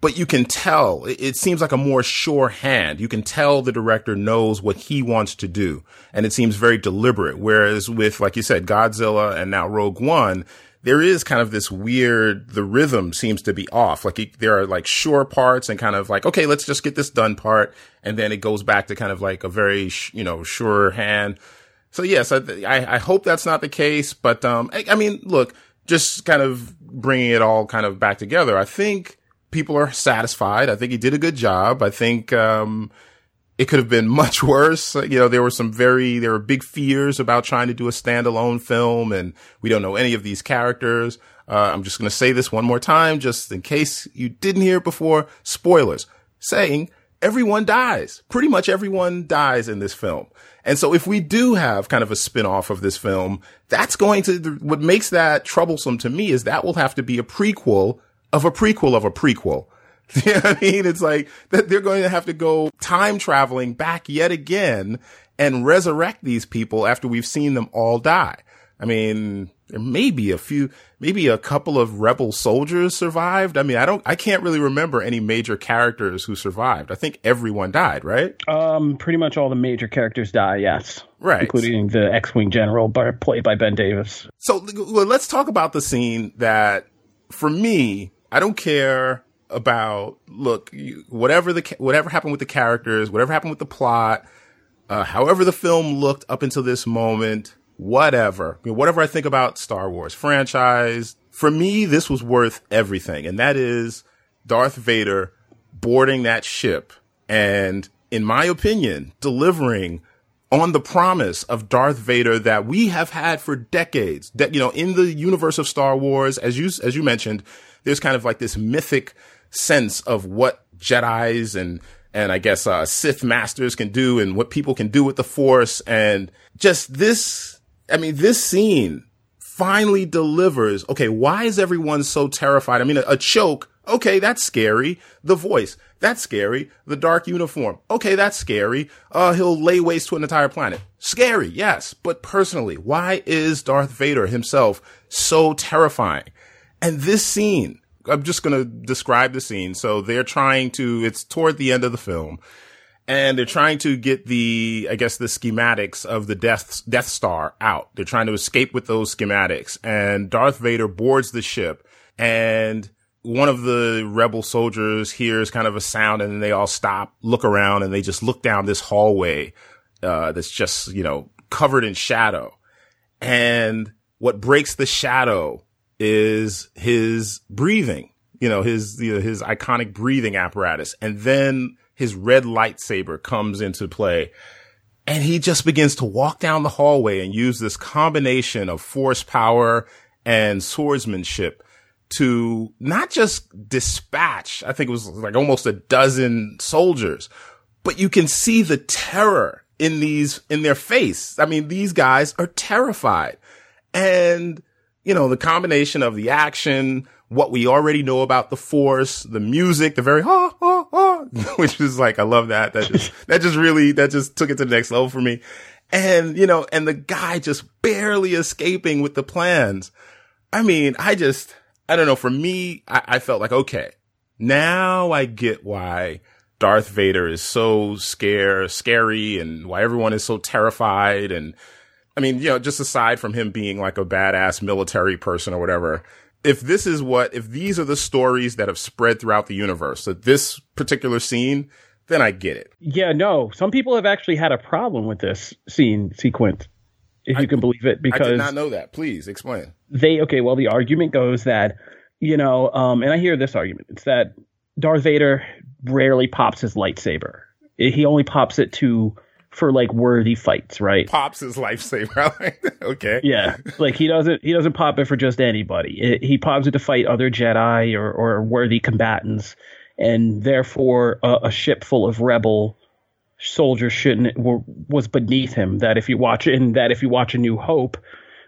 but you can tell it seems like a more sure hand. You can tell the director knows what he wants to do and it seems very deliberate. Whereas with, like you said, Godzilla and now Rogue One, there is kind of this weird, the rhythm seems to be off. Like there are like sure parts and kind of like, okay, let's just get this done part. And then it goes back to kind of like a very, you know, sure hand. So yes, I, I, I hope that's not the case. But, um, I, I mean, look, just kind of bringing it all kind of back together. I think people are satisfied. I think he did a good job. I think, um, it could have been much worse. You know, there were some very, there were big fears about trying to do a standalone film and we don't know any of these characters. Uh, I'm just going to say this one more time, just in case you didn't hear it before. Spoilers saying everyone dies. Pretty much everyone dies in this film. And so if we do have kind of a spin-off of this film, that's going to, what makes that troublesome to me is that will have to be a prequel of a prequel of a prequel. You know what I mean? It's like that they're going to have to go time traveling back yet again and resurrect these people after we've seen them all die. I mean, there may be a few, maybe a couple of rebel soldiers survived. I mean, I don't, I can't really remember any major characters who survived. I think everyone died, right? Um, pretty much all the major characters die, yes. Right. Including the X-Wing general played by Ben Davis. So well, let's talk about the scene that, for me, I don't care about look whatever the whatever happened with the characters, whatever happened with the plot, uh, however the film looked up until this moment, whatever, whatever I think about Star Wars franchise, for me this was worth everything, and that is Darth Vader boarding that ship and, in my opinion, delivering on the promise of Darth Vader that we have had for decades. That you know, in the universe of Star Wars, as you as you mentioned, there's kind of like this mythic sense of what Jedi's and and I guess uh, Sith masters can do and what people can do with the Force and just this. I mean, this scene finally delivers. Okay, why is everyone so terrified? I mean, a, a choke. Okay, that's scary. The voice. That's scary. The dark uniform. Okay, that's scary. Uh, he'll lay waste to an entire planet. Scary, yes. But personally, why is Darth Vader himself so terrifying? And this scene, I'm just going to describe the scene. So they're trying to, it's toward the end of the film and they're trying to get the, I guess, the schematics of the Death, Death Star out. They're trying to escape with those schematics and Darth Vader boards the ship and one of the rebel soldiers hears kind of a sound and then they all stop, look around and they just look down this hallway, uh, that's just, you know, covered in shadow. And what breaks the shadow is his breathing, you know, his, you know, his iconic breathing apparatus. And then his red lightsaber comes into play and he just begins to walk down the hallway and use this combination of force power and swordsmanship to not just dispatch, I think it was like almost a dozen soldiers, but you can see the terror in these, in their face. I mean, these guys are terrified and you know, the combination of the action, what we already know about the force, the music, the very ha ha ha, which is like I love that. That just that just really that just took it to the next level for me. And you know, and the guy just barely escaping with the plans. I mean, I just I don't know. For me, I, I felt like okay, now I get why Darth Vader is so scare scary and why everyone is so terrified and I mean, you know, just aside from him being like a badass military person or whatever, if this is what, if these are the stories that have spread throughout the universe, that this particular scene, then I get it. Yeah, no. Some people have actually had a problem with this scene sequence, if I, you can believe it, because I did not know that. Please explain. They okay. Well, the argument goes that you know, um, and I hear this argument. It's that Darth Vader rarely pops his lightsaber. He only pops it to for like worthy fights, right? Pops his lifesaver. okay. Yeah, like he doesn't he doesn't pop it for just anybody. It, he pops it to fight other Jedi or or worthy combatants, and therefore a, a ship full of rebel soldiers shouldn't were, was beneath him. That if you watch and that if you watch A New Hope.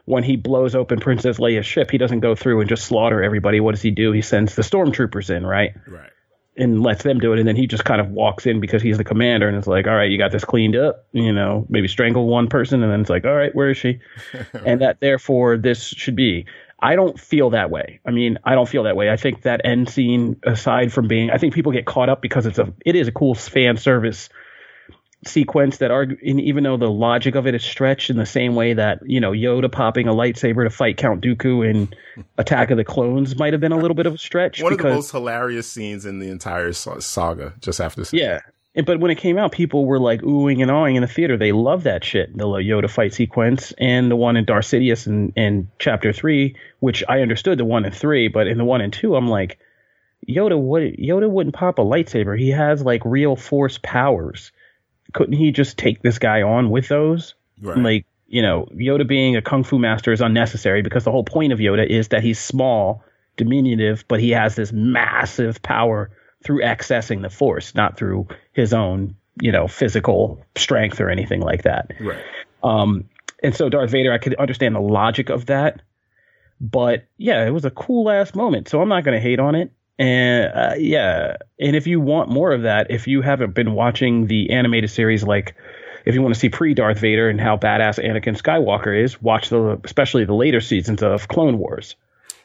When he blows open Princess Leia's ship, he doesn't go through and just slaughter everybody. What does he do? He sends the stormtroopers in, right? Right and lets them do it. And then he just kind of walks in because he's the commander and it's like, all right, you got this cleaned up, you know, maybe strangle one person. And then it's like, all right, where is she? and that therefore this should be. I don't feel that way. I mean, I don't feel that way. I think that end scene, aside from being, I think people get caught up because it's a, it is a cool fan service sequence that are, even though the logic of it is stretched in the same way that you know Yoda popping a lightsaber to fight Count Dooku in Attack of the Clones might have been a little bit of a stretch. One because, of the most hilarious scenes in the entire saga. Just after yeah. But when it came out, people were like oohing and awing in the theater. They love that shit, the Yoda fight sequence, and the one in Darth Sidious in, in Chapter Three, which I understood the one and three, but in the one and two, I'm like, Yoda would Yoda wouldn't pop a lightsaber. He has like real force powers couldn't he just take this guy on with those? Right. Like, you know, Yoda being a kung fu master is unnecessary because the whole point of Yoda is that he's small, diminutive, but he has this massive power through accessing the force, not through his own, you know, physical strength or anything like that. Right. Um, and so Darth Vader, I could understand the logic of that, but yeah, it was a cool ass moment. So I'm not going to hate on it. And uh, yeah, and if you want more of that, if you haven't been watching the animated series, like if you want to see pre Darth Vader and how badass Anakin Skywalker is, watch the especially the later seasons of Clone Wars.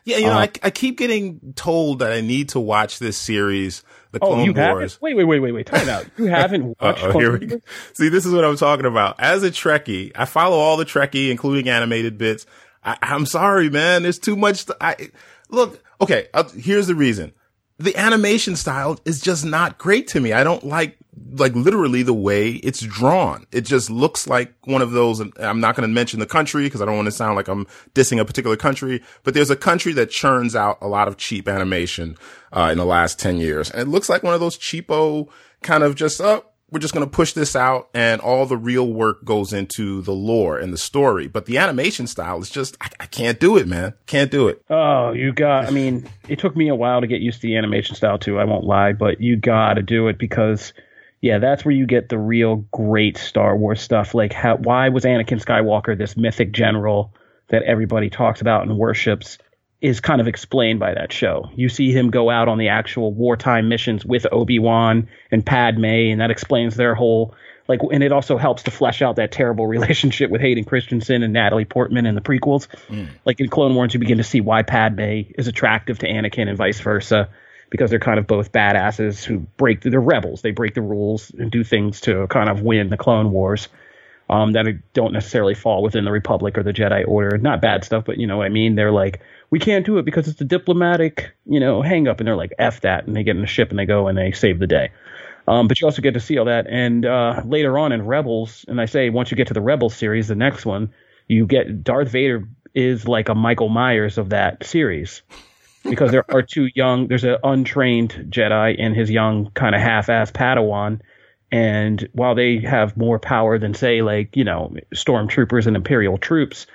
Yeah, you know, uh, I, I keep getting told that I need to watch this series, The oh, Clone oh, you Wars. Haven't? Wait, wait, wait, wait, wait. Time out. You haven't watched Clone Wars? See, this is what I'm talking about. As a Trekkie, I follow all the Trekkie, including animated bits. I, am sorry, man. There's too much. To, I look. Okay, I'll, here's the reason the animation style is just not great to me. I don't like, like literally the way it's drawn. It just looks like one of those. I'm not going to mention the country because I don't want to sound like I'm dissing a particular country, but there's a country that churns out a lot of cheap animation, uh, in the last 10 years. And it looks like one of those cheapo kind of just, oh, we're just going to push this out and all the real work goes into the lore and the story. But the animation style is just, I, I, can't do it, man. Can't do it. Oh, you got, I mean, it took me a while to get used to the animation style too. I won't lie, but you got to do it because, yeah, that's where you get the real great Star Wars stuff. Like, how, why was Anakin Skywalker this mythic general that everybody talks about and worships? Is kind of explained by that show. You see him go out on the actual wartime missions with Obi-Wan and Padme, and that explains their whole like and it also helps to flesh out that terrible relationship with Hayden Christensen and Natalie Portman in the prequels. Mm. Like in Clone Wars, you begin to see why Padme is attractive to Anakin and vice versa, because they're kind of both badasses who break the, they're rebels. They break the rules and do things to kind of win the Clone Wars. Um, that don't necessarily fall within the Republic or the Jedi Order. Not bad stuff, but you know what I mean. They're like, we can't do it because it's a diplomatic, you know, hang up. And they're like, F that. And they get in a ship and they go and they save the day. Um, but you also get to see all that. And uh, later on in Rebels, and I say once you get to the Rebels series, the next one, you get Darth Vader is like a Michael Myers of that series. because there are two young, there's an untrained Jedi and his young kind of half-ass Padawan. And while they have more power than, say, like, you know, stormtroopers and Imperial troops,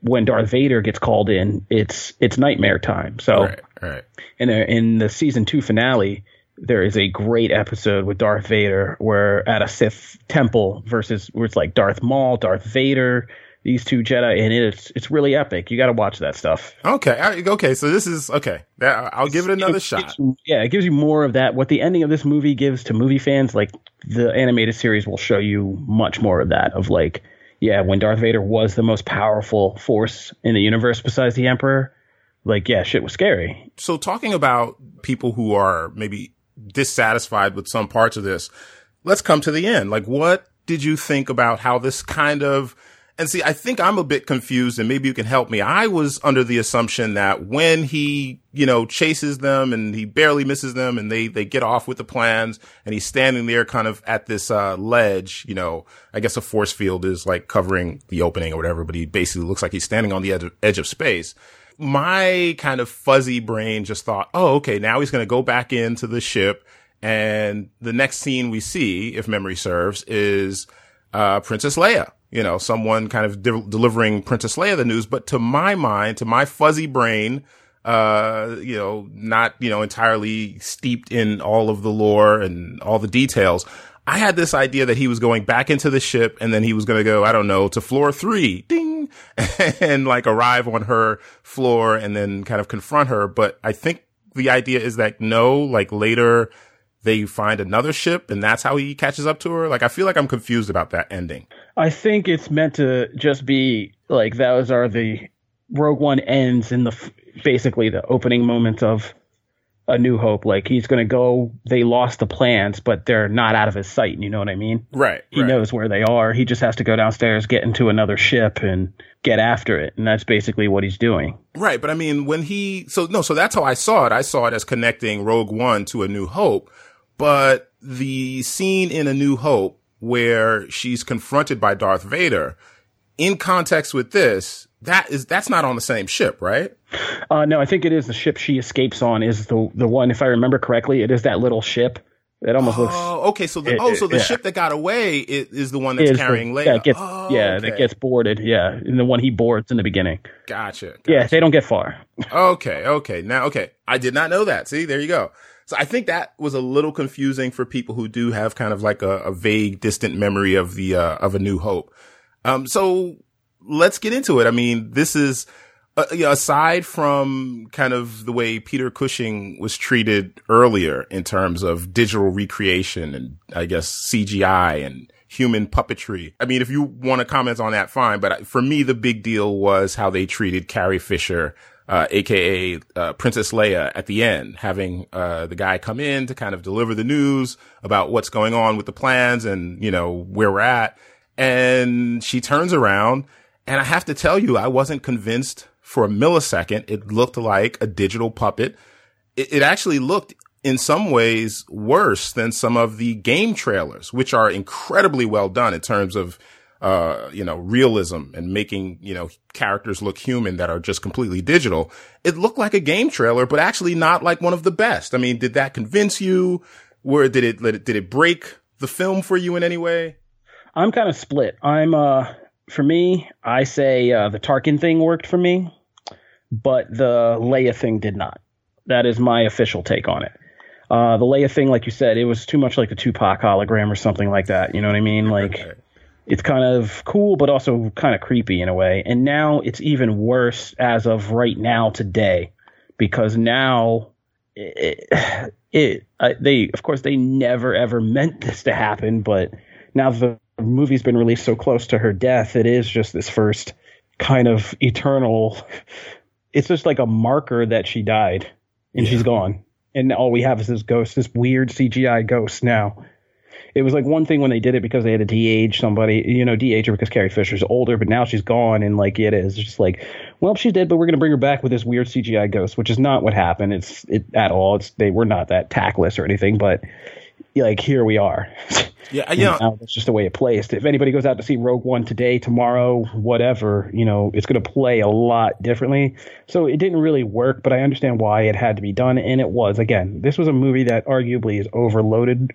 when Darth Vader gets called in, it's it's nightmare time. So, right, right. In a, in the season two finale, there is a great episode with Darth Vader where at a Sith temple versus where it's like Darth Maul, Darth Vader, these two Jedi, and it's it's really epic. You got to watch that stuff. Okay, okay. So this is okay. I'll give it another it, shot. yeah, it gives you more of that. What the ending of this movie gives to movie fans, like the animated series, will show you much more of that. Of like yeah, when Darth Vader was the most powerful force in the universe besides the Emperor, like, yeah, shit was scary. So talking about people who are maybe dissatisfied with some parts of this, let's come to the end. Like, what did you think about how this kind of and see, I think I'm a bit confused and maybe you can help me. I was under the assumption that when he, you know, chases them and he barely misses them and they, they get off with the plans and he's standing there kind of at this, uh, ledge, you know, I guess a force field is like covering the opening or whatever, but he basically looks like he's standing on the edge of, edge of space. My kind of fuzzy brain just thought, oh, okay, now he's going to go back into the ship. And the next scene we see, if memory serves, is, uh, Princess Leia you know, someone kind of de- delivering Princess Leia the news. But to my mind, to my fuzzy brain, uh, you know, not, you know, entirely steeped in all of the lore and all the details. I had this idea that he was going back into the ship and then he was going to go, I don't know, to floor three, ding, and like arrive on her floor and then kind of confront her. But I think the idea is that no, like later they find another ship and that's how he catches up to her. Like, I feel like I'm confused about that ending. I think it's meant to just be like those are the Rogue One ends in the basically the opening moments of a New Hope. Like he's going to go. They lost the plans, but they're not out of his sight. You know what I mean? Right. He right. knows where they are. He just has to go downstairs, get into another ship, and get after it. And that's basically what he's doing. Right. But I mean, when he so no, so that's how I saw it. I saw it as connecting Rogue One to A New Hope. But the scene in A New Hope where she's confronted by Darth Vader, in context with this, that is that's not on the same ship, right? Uh, no, I think it is the ship she escapes on is the the one. If I remember correctly, it is that little ship. It almost oh, looks. okay. So the it, oh, so the yeah. ship that got away is, is the one that's carrying the, Leia. Yeah, gets, oh, yeah, okay. that gets boarded. Yeah, and the one he boards in the beginning. Gotcha, gotcha. Yeah, they don't get far. okay, okay. Now, okay, I did not know that. See, there you go. So I think that was a little confusing for people who do have kind of like a, a vague, distant memory of the uh, of a New Hope. Um, so let's get into it. I mean, this is uh, you know, aside from kind of the way Peter Cushing was treated earlier in terms of digital recreation and I guess CGI and human puppetry. I mean, if you want to comment on that, fine. But for me, the big deal was how they treated Carrie Fisher, uh, aka uh, Princess Leia, at the end, having uh, the guy come in to kind of deliver the news about what's going on with the plans and you know where we're at. And she turns around, and I have to tell you, I wasn't convinced for a millisecond. It looked like a digital puppet. It, it actually looked in some ways worse than some of the game trailers, which are incredibly well done in terms of, uh, you know, realism and making, you know, characters look human that are just completely digital. It looked like a game trailer, but actually not like one of the best. I mean, did that convince you? Where did it, did it break the film for you in any way? I'm kind of split. I'm, uh, for me, I say uh, the Tarkin thing worked for me, but the Leia thing did not. That is my official take on it. Uh, the Leia thing, like you said, it was too much like a Tupac hologram or something like that. You know what I mean? Like. It's kind of cool, but also kind of creepy in a way. And now it's even worse as of right now today, because now it, it uh, they of course they never ever meant this to happen, but now the movie's been released so close to her death, it is just this first kind of eternal. It's just like a marker that she died and she's gone, and all we have is this ghost, this weird CGI ghost now it was like one thing when they did it because they had to de-age somebody, you know, de-age her because Carrie Fisher's older, but now she's gone and like it is just like, well, she's dead, but we're gonna bring her back with this weird CGI ghost, which is not what happened. It's it at all. It's they were not that tactless or anything, but like here we are. Yeah, And you know, now that's just the way it plays. If anybody goes out to see Rogue One today, tomorrow, whatever, you know, it's going to play a lot differently. So it didn't really work, but I understand why it had to be done, and it was. Again, this was a movie that arguably is overloaded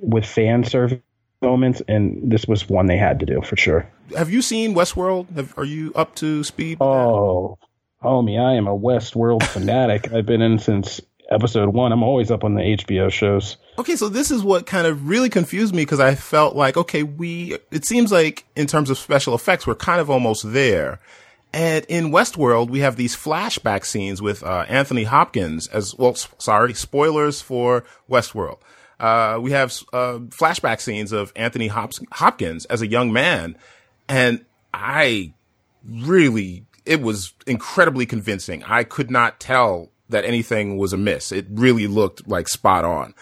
with fan service moments, and this was one they had to do for sure. have you seen Westworld? Have, are you up to speed? Oh, homie, I am a Westworld fanatic. I've been in since episode one. I'm always up on the HBO shows. Okay, so this is what kind of really confused me because I felt like, okay, we, it seems like in terms of special effects, we're kind of almost there. And in Westworld, we have these flashback scenes with uh, Anthony Hopkins as well. Sorry, spoilers for Westworld. Uh, we have uh, flashback scenes of Anthony Hops- Hopkins as a young man, and I really, it was incredibly convincing. I could not tell that anything was amiss. It really looked like spot on.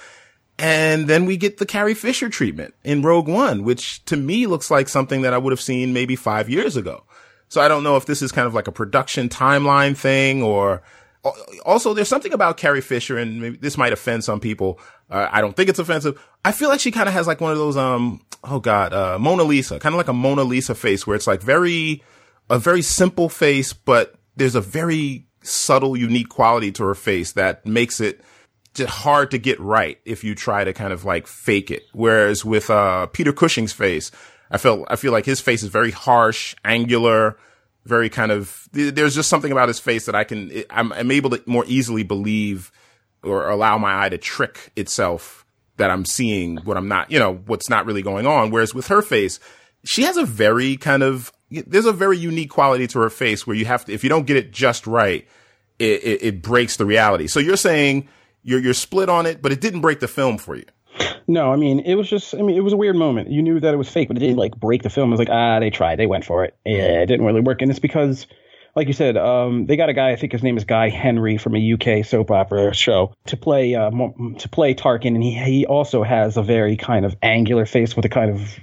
And then we get the Carrie Fisher treatment in Rogue One, which to me looks like something that I would have seen maybe five years ago. So I don't know if this is kind of like a production timeline thing or also there's something about Carrie Fisher and maybe this might offend some people. Uh, I don't think it's offensive. I feel like she kind of has like one of those, um, oh God, uh, Mona Lisa, kind of like a Mona Lisa face where it's like very, a very simple face, but there's a very subtle, unique quality to her face that makes it just hard to get right if you try to kind of like fake it. Whereas with, uh, Peter Cushing's face, I felt, I feel like his face is very harsh, angular, very kind of, there's just something about his face that I can, I'm, I'm able to more easily believe or allow my eye to trick itself that I'm seeing what I'm not, you know, what's not really going on. Whereas with her face, she has a very kind of, there's a very unique quality to her face where you have to, if you don't get it just right, it, it, it breaks the reality. So you're saying you're you're split on it, but it didn't break the film for you. No, I mean it was just I mean it was a weird moment. You knew that it was fake, but it didn't like break the film. It was like ah, they tried, they went for it. Yeah, it didn't really work, and it's because. Like you said, um, they got a guy. I think his name is Guy Henry from a UK soap opera show to play uh, to play Tarkin, and he he also has a very kind of angular face with a kind of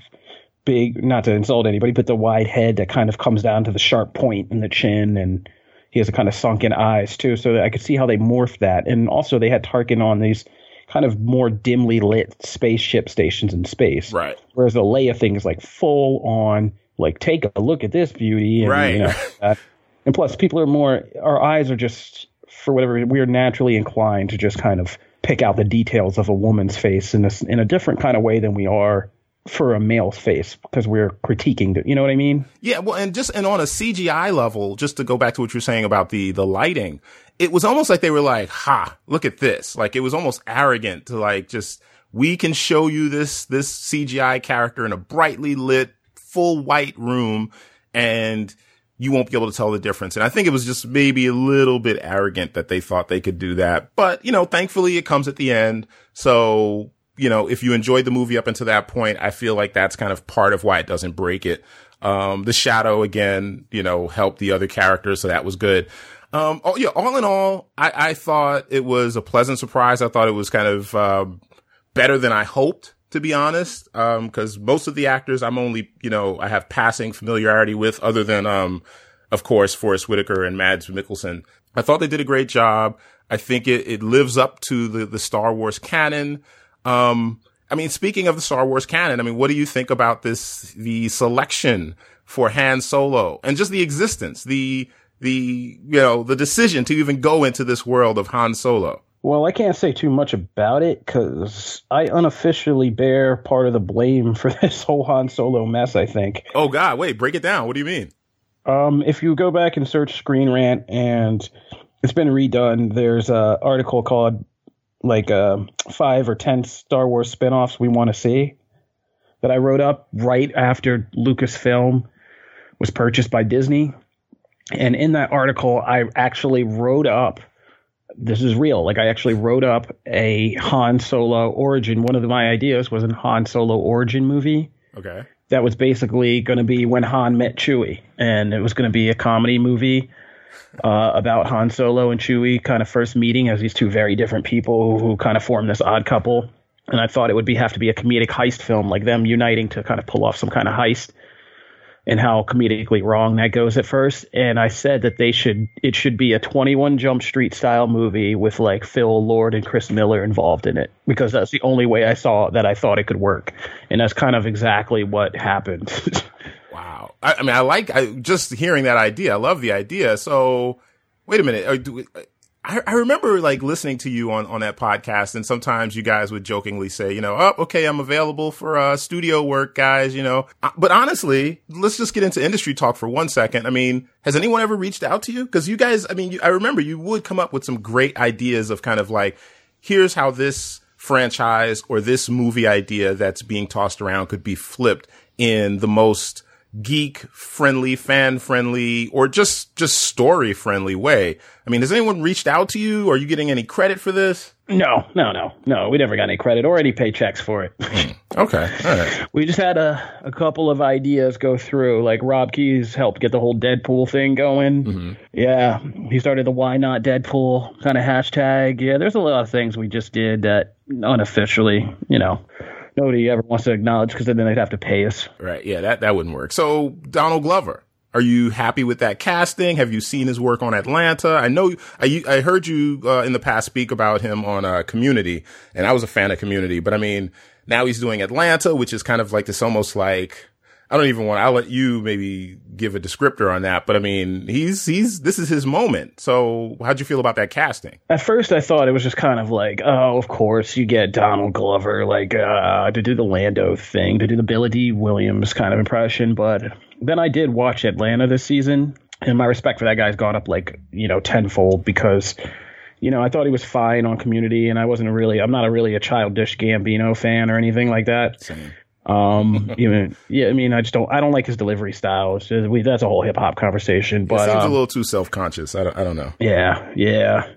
big, not to insult anybody, but the wide head that kind of comes down to the sharp point in the chin, and he has a kind of sunken eyes too. So I could see how they morphed that, and also they had Tarkin on these kind of more dimly lit spaceship stations in space. Right. Whereas the Leia thing is like full on, like take a look at this beauty. And, right. You know, and plus, people are more. Our eyes are just, for whatever, we're naturally inclined to just kind of pick out the details of a woman's face in a, in a different kind of way than we are for a male's face because we're critiquing you know what I mean? Yeah, well, and just and on a CGI level, just to go back to what you're saying about the the lighting, it was almost like they were like, "Ha, look at this!" Like it was almost arrogant to like just we can show you this this CGI character in a brightly lit, full white room, and you won't be able to tell the difference. And I think it was just maybe a little bit arrogant that they thought they could do that. But you know, thankfully, it comes at the end, so you know, if you enjoyed the movie up until that point, I feel like that's kind of part of why it doesn't break it. Um, the shadow again, you know, helped the other characters, so that was good. Um, oh, yeah, all in all, I, I thought it was a pleasant surprise. I thought it was kind of, uh, better than I hoped, to be honest. Um, cause most of the actors I'm only, you know, I have passing familiarity with other than, um, of course, Forest Whitaker and Mads Mikkelsen. I thought they did a great job. I think it, it lives up to the, the Star Wars canon. Um, I mean, speaking of the Star Wars canon, I mean, what do you think about this, the selection for Han Solo and just the existence, the, the, you know, the decision to even go into this world of Han Solo? Well, I can't say too much about it because I unofficially bear part of the blame for this whole Han Solo mess, I think. Oh, God, wait, break it down. What do you mean? Um, if you go back and search Screen Rant and it's been redone, there's an article called like uh, five or ten Star Wars spin-offs we want to see that I wrote up right after Lucasfilm was purchased by Disney. And in that article, I actually wrote up this is real. Like I actually wrote up a Han Solo origin. One of my ideas was a Han Solo origin movie. Okay. That was basically going to be when Han met Chewie, and it was going to be a comedy movie uh, about Han Solo and Chewie kind of first meeting as these two very different people who, who kind of form this odd couple. And I thought it would be have to be a comedic heist film, like them uniting to kind of pull off some kind of heist, and how comedically wrong that goes at first. And I said that they should it should be a 21 Jump Street style movie with like Phil Lord and Chris Miller involved in it because that's the only way I saw that I thought it could work, and that's kind of exactly what happened. Wow. I, I, mean, I like I, just hearing that idea. I love the idea. So, wait a minute. I, I, remember like listening to you on, on that podcast, and sometimes you guys would jokingly say, you know, oh, okay, I'm available for uh, studio work, guys. You know, uh, but honestly, let's just get into industry talk for one second. I mean, has anyone ever reached out to you? Because you guys, I mean, you, I remember you would come up with some great ideas of kind of like, here's how this franchise or this movie idea that's being tossed around could be flipped in the most geek friendly, fan friendly, or just, just story friendly way. I mean, has anyone reached out to you? Are you getting any credit for this? No, no, no, no. We never got any credit or any paychecks for it. okay. All right. We just had a, a couple of ideas go through. Like Rob Keyes helped get the whole Deadpool thing going. Mm-hmm. Yeah. He started the why not Deadpool kind of hashtag. Yeah. There's a lot of things we just did that unofficially, you know, nobody ever wants to acknowledge because then they'd have to pay us. Right. Yeah, that, that wouldn't work. So Donald Glover, are you happy with that casting? Have you seen his work on Atlanta? I know I, I heard you uh, in the past speak about him on uh, Community, and I was a fan of Community. But I mean, now he's doing Atlanta, which is kind of like this almost like I don't even want. I'll let you maybe give a descriptor on that. But I mean, he's he's this is his moment. So how'd you feel about that casting? At first, I thought it was just kind of like, oh, of course you get Donald Glover like uh, to do the Lando thing, to do the Billy Dee Williams kind of impression. But then I did watch Atlanta this season, and my respect for that guy's gone up like you know tenfold because you know, I thought he was fine on Community, and I wasn't really, I'm not a really a childish Gambino fan or anything like that. Same. Um, even yeah, I mean, I just don't. I don't like his delivery style. Just, we, that's a whole hip hop conversation. But it seems um, a little too self conscious. I don't, I don't know. yeah, yeah.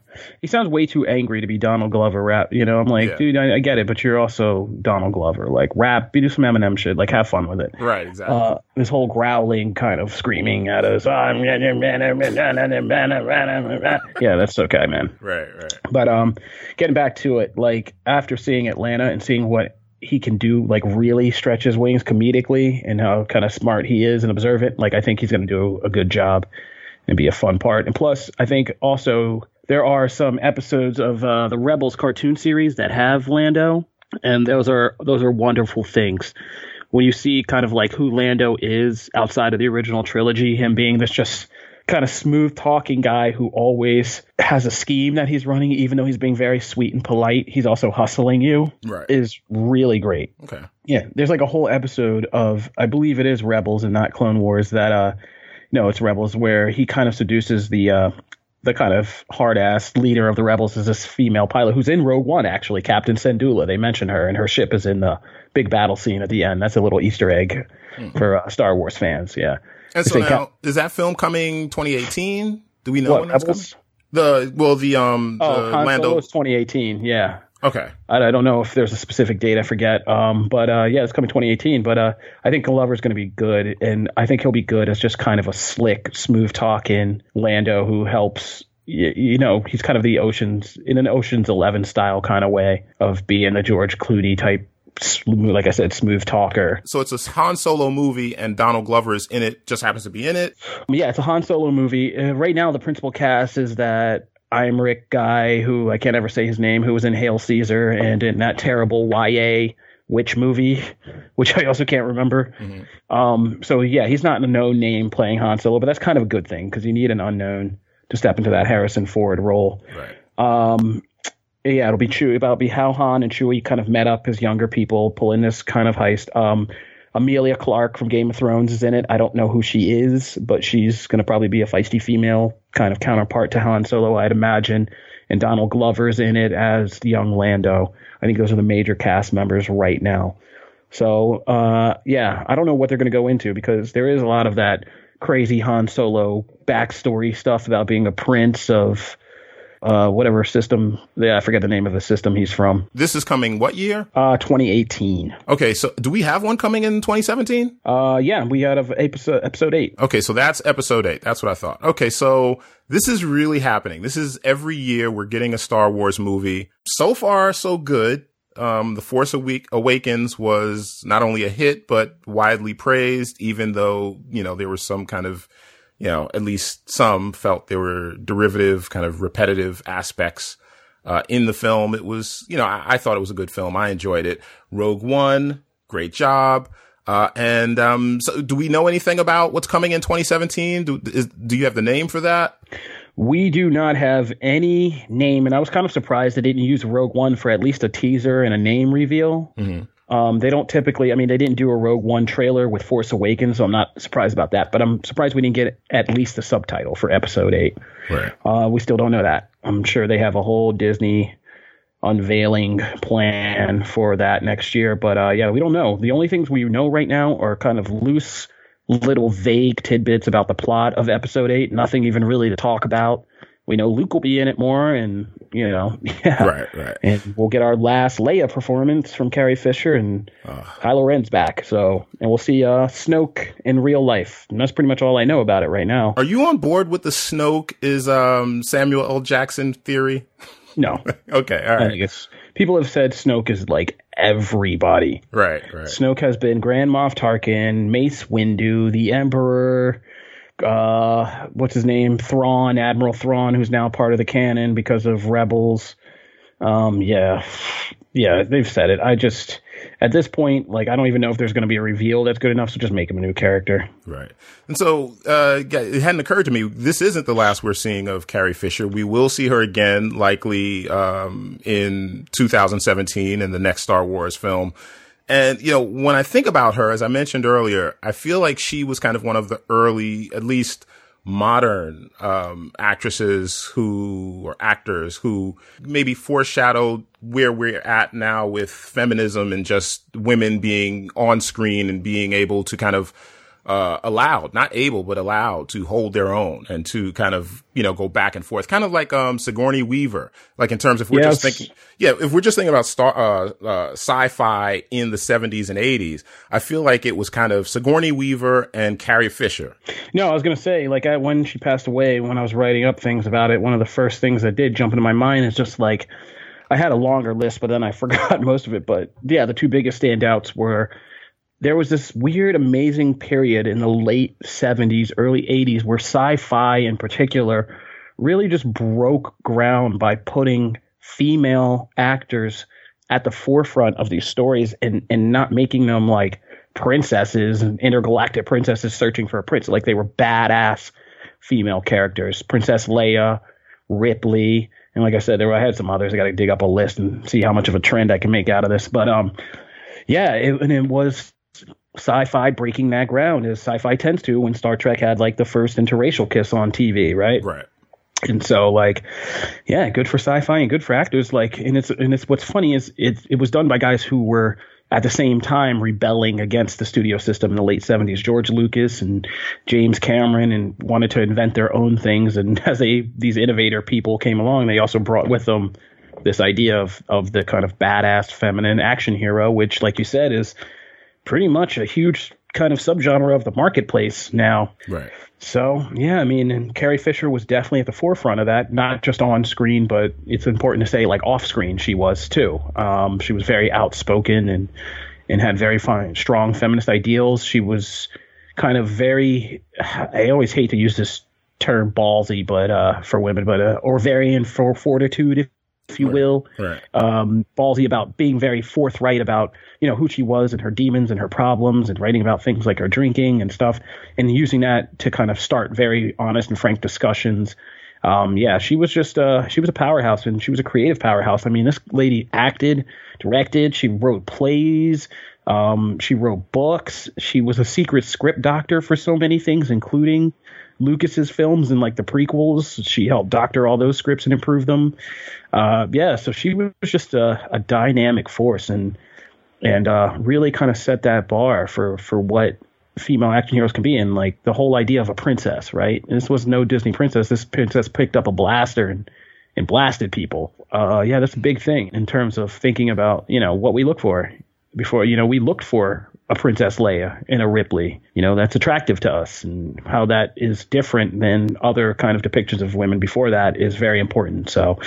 He sounds way too angry to be Donald Glover rap. You know, I'm like, Yeah. dude, I, I get it, but you're also Donald Glover. Like, rap, be do some Eminem shit. Like, have fun with it. Right, exactly. Uh, this whole growling kind of screaming at us. Yeah, that's okay, man. right, right. But um, getting back to it, like after seeing Atlanta and seeing what he can do, like really stretch his wings comedically, and how kind of smart he is and observant, like I think he's going to do a good job and be a fun part. And plus, I think also there are some episodes of uh, the Rebels cartoon series that have Lando, and those are those are wonderful things. When you see kind of like who Lando is outside of the original trilogy, him being this just kind of smooth talking guy who always has a scheme that he's running, even though he's being very sweet and polite. He's also hustling you. Right. Is really great. Okay. Yeah, there's like a whole episode of I believe it is Rebels and not Clone Wars that uh no, it's Rebels where he kind of seduces the uh the kind of hard ass leader of the rebels is this female pilot who's in Rogue One actually, Captain Syndulla. They mention her and her ship is in the big battle scene at the end. That's a little Easter egg for uh, Star Wars fans. Yeah. And so now, Cap- is that film coming 2018? Do we know What, when that's coming? The well, the um, Oh, the Han Lando. Solo is 2018. Yeah. Okay. I, I don't know if there's a specific date. I forget. Um, but uh, yeah, it's coming 2018. But uh, I think Glover's going to be good, and I think he'll be good as just kind of a slick, smooth talking Lando who helps. You, you know, he's kind of the Ocean's in an Ocean's Eleven style kind of way of being the George Clooney type, like I said, smooth talker. So it's a Han Solo movie, and Donald Glover is in it. Just happens to be in it. Yeah, it's a Han Solo movie. Uh, right now, the principal cast is that Imric guy who I can't ever say his name, who was in Hail Caesar and in that terrible YA witch movie, which I also can't remember. Um, so yeah, he's not a known name playing Han Solo, but that's kind of a good thing because you need an unknown to step into that Harrison Ford role. Right. Um, yeah, it'll be Chewie. It'll be how Han and Chewie kind of met up as younger people, pulling this kind of heist. Um, Emilia Clarke from Game of Thrones is in it. I don't know who she is, but she's going to probably be a feisty female kind of counterpart to Han Solo, I'd imagine. And Donald Glover's in it as the young Lando. I think those are the major cast members right now. So, uh, yeah, I don't know what they're going to go into because there is a lot of that crazy Han Solo backstory stuff about being a prince of uh, whatever system. Yeah, I forget the name of the system he's from. This is coming what year? Uh, 2018. Okay, so do we have one coming in 2017? Uh, yeah, we had of episode episode eight. Okay, so that's episode eight. That's what I thought. Okay, so this is really happening. This is every year we're getting a Star Wars movie. So far, so good. Um, The Force Awa- Awakens was not only a hit, but widely praised, even though, you know, there was some kind of, you know, at least some felt there were derivative, kind of repetitive aspects, uh, in the film. It was, you know, I, I thought it was a good film. I enjoyed it. Rogue One, great job. Uh, and, um, so do we know anything about what's coming in 2017? Do, is, do you have the name for that? We do not have any name, and I was kind of surprised they didn't use Rogue One for at least a teaser and a name reveal. Um, they don't typically. I mean, they didn't do a Rogue One trailer with Force Awakens, so I'm not surprised about that. But I'm surprised we didn't get at least a subtitle for Episode Eight. Right. Uh, we still don't know that. I'm sure they have a whole Disney unveiling plan for that next year. But uh, yeah, we don't know. The only things we know right now are kind of loose, little vague tidbits about the plot of Episode Eight. Nothing even really to talk about. We know Luke will be in it more, and you know, yeah, Right, right. And we'll get our last Leia performance from Carrie Fisher, and Kylo Ren's back. So, and we'll see uh, Snoke in real life. And that's pretty much all I know about it right now. Are you on board with the Snoke is, um, Samuel L. Jackson theory? No, Okay. All I right. think it's people have said Snoke is like everybody. Right, right. Snoke has been Grand Moff Tarkin, Mace Windu, the Emperor, uh, what's his name? Thrawn, Admiral Thrawn, who's now part of the canon because of Rebels. Um, yeah, yeah, they've said it. I just, at this point, like, I don't even know if there's going to be a reveal that's good enough, so just make him a new character. Right. And so, uh, it hadn't occurred to me, this isn't the last we're seeing of Carrie Fisher. We will see her again, likely, um, in 2017 in the next Star Wars film. And, you know, when I think about her, as I mentioned earlier, I feel like she was kind of one of the early, at least modern um, actresses who or actors who maybe foreshadowed where we're at now with feminism and just women being on screen and being able to kind of uh, allowed, not able, but allowed to hold their own and to kind of, you know, go back and forth. Kind of like, um, Sigourney Weaver. Like in terms of, we're yes. just thinking, yeah, if we're just thinking about star, uh, uh, sci-fi in the 70s and 80s, I feel like it was kind of Sigourney Weaver and Carrie Fisher. No, I was going to say, like, I, when she passed away, when I was writing up things about it, one of the first things that did jump into my mind is just like, I had a longer list, but then I forgot most of it. But yeah, the two biggest standouts were there was this weird, amazing period in the late 70s, early 80s where sci fi in particular really just broke ground by putting female actors at the forefront of these stories and, and not making them like princesses intergalactic princesses searching for a prince. Like they were badass female characters. Princess Leia, Ripley, and like I said, there were, I had some others. I got to dig up a list and see how much of a trend I can make out of this. But um, yeah, it, and it was sci-fi breaking that ground as sci-fi tends to when Star Trek had like the first interracial kiss on TV, right? Right. And so like, yeah, good for sci-fi and good for actors. Like, and it's and it's what's funny is it it was done by guys who were at the same time rebelling against the studio system in the late 70s george lucas and james cameron and wanted to invent their own things and as they these innovator people came along they also brought with them this idea of of the kind of badass feminine action hero which like you said is pretty much a huge kind of subgenre of the marketplace now. Right. So yeah, I mean, and Carrie Fisher was definitely at the forefront of that, not just on screen, but it's important to say like off screen she was too. Um, she was very outspoken and and had very fine, strong feminist ideals. She was kind of very. I always hate to use this term ballsy, but uh, for women, but uh, Orwellian for fortitude, if you right. will. Right. Um, ballsy about being very forthright about you know who she was and her demons and her problems, and writing about things like her drinking and stuff, and using that to kind of start very honest and frank discussions. Um, yeah, she was just uh, she was a powerhouse and she was a creative powerhouse. I mean, this lady acted, directed, she wrote plays, um, she wrote books. She was a secret script doctor for so many things, including Lucas's films and like the prequels. She helped doctor all those scripts and improve them. Uh, yeah, so she was just a, a dynamic force and and uh, really kind of set that bar for for what female action heroes can be and like the whole idea of a princess, right? And this was no Disney princess. This princess picked up a blaster and and blasted people. Uh, yeah, that's a big thing in terms of thinking about you know what we look for before you know we looked for a Princess Leia and a Ripley. You know, that's attractive to us, and how that is different than other kind of depictions of women before that is very important. So,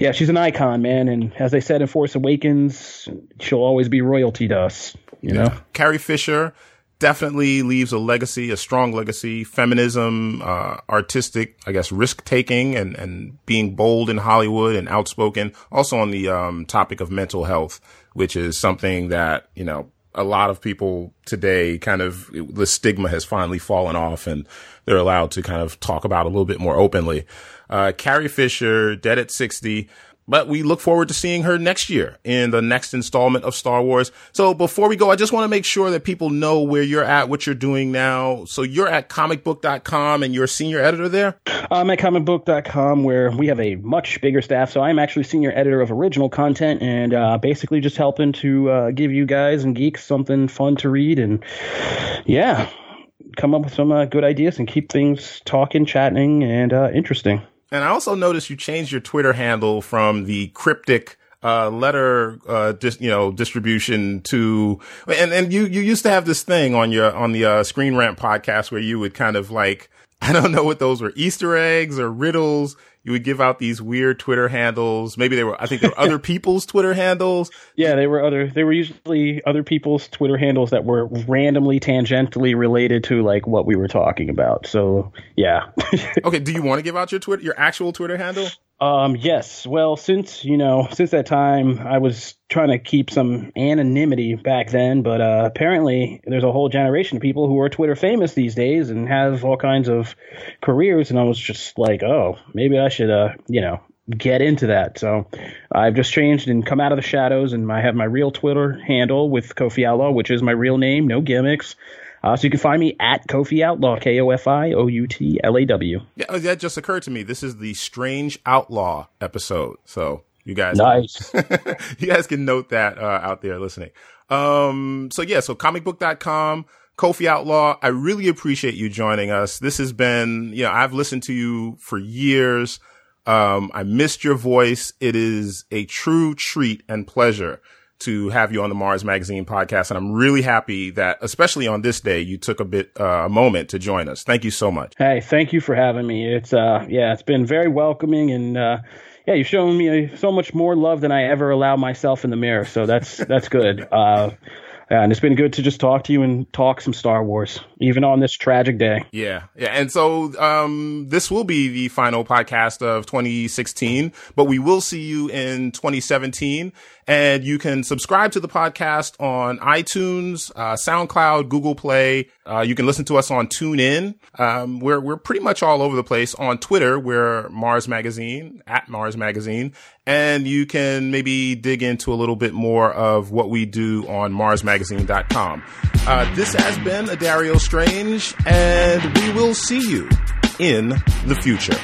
yeah, she's an icon, man. And as they said in Force Awakens, she'll always be royalty to us. You yeah. know, Carrie Fisher definitely leaves a legacy, a strong legacy, feminism, uh, artistic, I guess, risk taking and, and being bold in Hollywood and outspoken. Also on the, um, topic of mental health, which is something that, you know, a lot of people today kind of the stigma has finally fallen off and they're allowed to kind of talk about a little bit more openly. Uh, Carrie Fisher, dead at 60. But we look forward to seeing her next year in the next installment of Star Wars. So before we go, I just want to make sure that people know where you're at, what you're doing now. So you're at comicbook.com and you're a senior editor there? I'm at comicbook.com where we have a much bigger staff. So I'm actually senior editor of original content and uh, basically just helping to uh, give you guys and geeks something fun to read. And yeah, come up with some uh, good ideas and keep things talking, chatting, and uh, interesting. And I also noticed you changed your Twitter handle from the cryptic uh, letter, uh, dis, you know, distribution to, and, and you, you used to have this thing on your, on the, uh, Screen Rant podcast where you would kind of like, I don't know what those were, Easter eggs or riddles you would give out these weird Twitter handles. Maybe they were, I think they were other people's Twitter handles. Yeah, they were other, they were usually other people's Twitter handles that were randomly tangentially related to like what we were talking about. So yeah. okay. Do you want to give out your Twitter, your actual Twitter handle? Um, yes. Well, since, you know, since that time, I was trying to keep some anonymity back then, but uh, apparently there's a whole generation of people who are Twitter famous these days and have all kinds of careers. And I was just like, oh, maybe I should, uh, you know, get into that. So I've just changed and come out of the shadows, and I have my real Twitter handle with Kofi which is my real name, no gimmicks. Uh, so you can find me at Kofi Outlaw, K O F I O U T L A W. Yeah, that just occurred to me. This is the Strange Outlaw episode. So you guys, nice. you guys can note that uh, out there listening. Um, so yeah, so comicbook.com, Kofi Outlaw. I really appreciate you joining us. This has been, you know, I've listened to you for years. Um, I missed your voice. It is a true treat and pleasure to have you on the Mars Magazine podcast. And I'm really happy that, especially on this day, you took a bit, uh, a moment to join us. Thank you so much. Hey, thank you for having me. It's, uh, yeah, it's been very welcoming and, uh, yeah, you've shown me so much more love than I ever allow myself in the mirror. So that's, that's good. Uh, and it's been good to just talk to you and talk some Star Wars, even on this tragic day. Yeah. Yeah. And so, um, this will be the final podcast of 2016, but we will see you in 2017 and you can subscribe to the podcast on iTunes, uh, SoundCloud, Google Play. Uh, you can listen to us on TuneIn. Um, we're, we're pretty much all over the place on Twitter. We're Mars Magazine at Mars Magazine. And you can maybe dig into a little bit more of what we do on marsmagazine.com. Uh, this has been Adario Strange and we will see you in the future.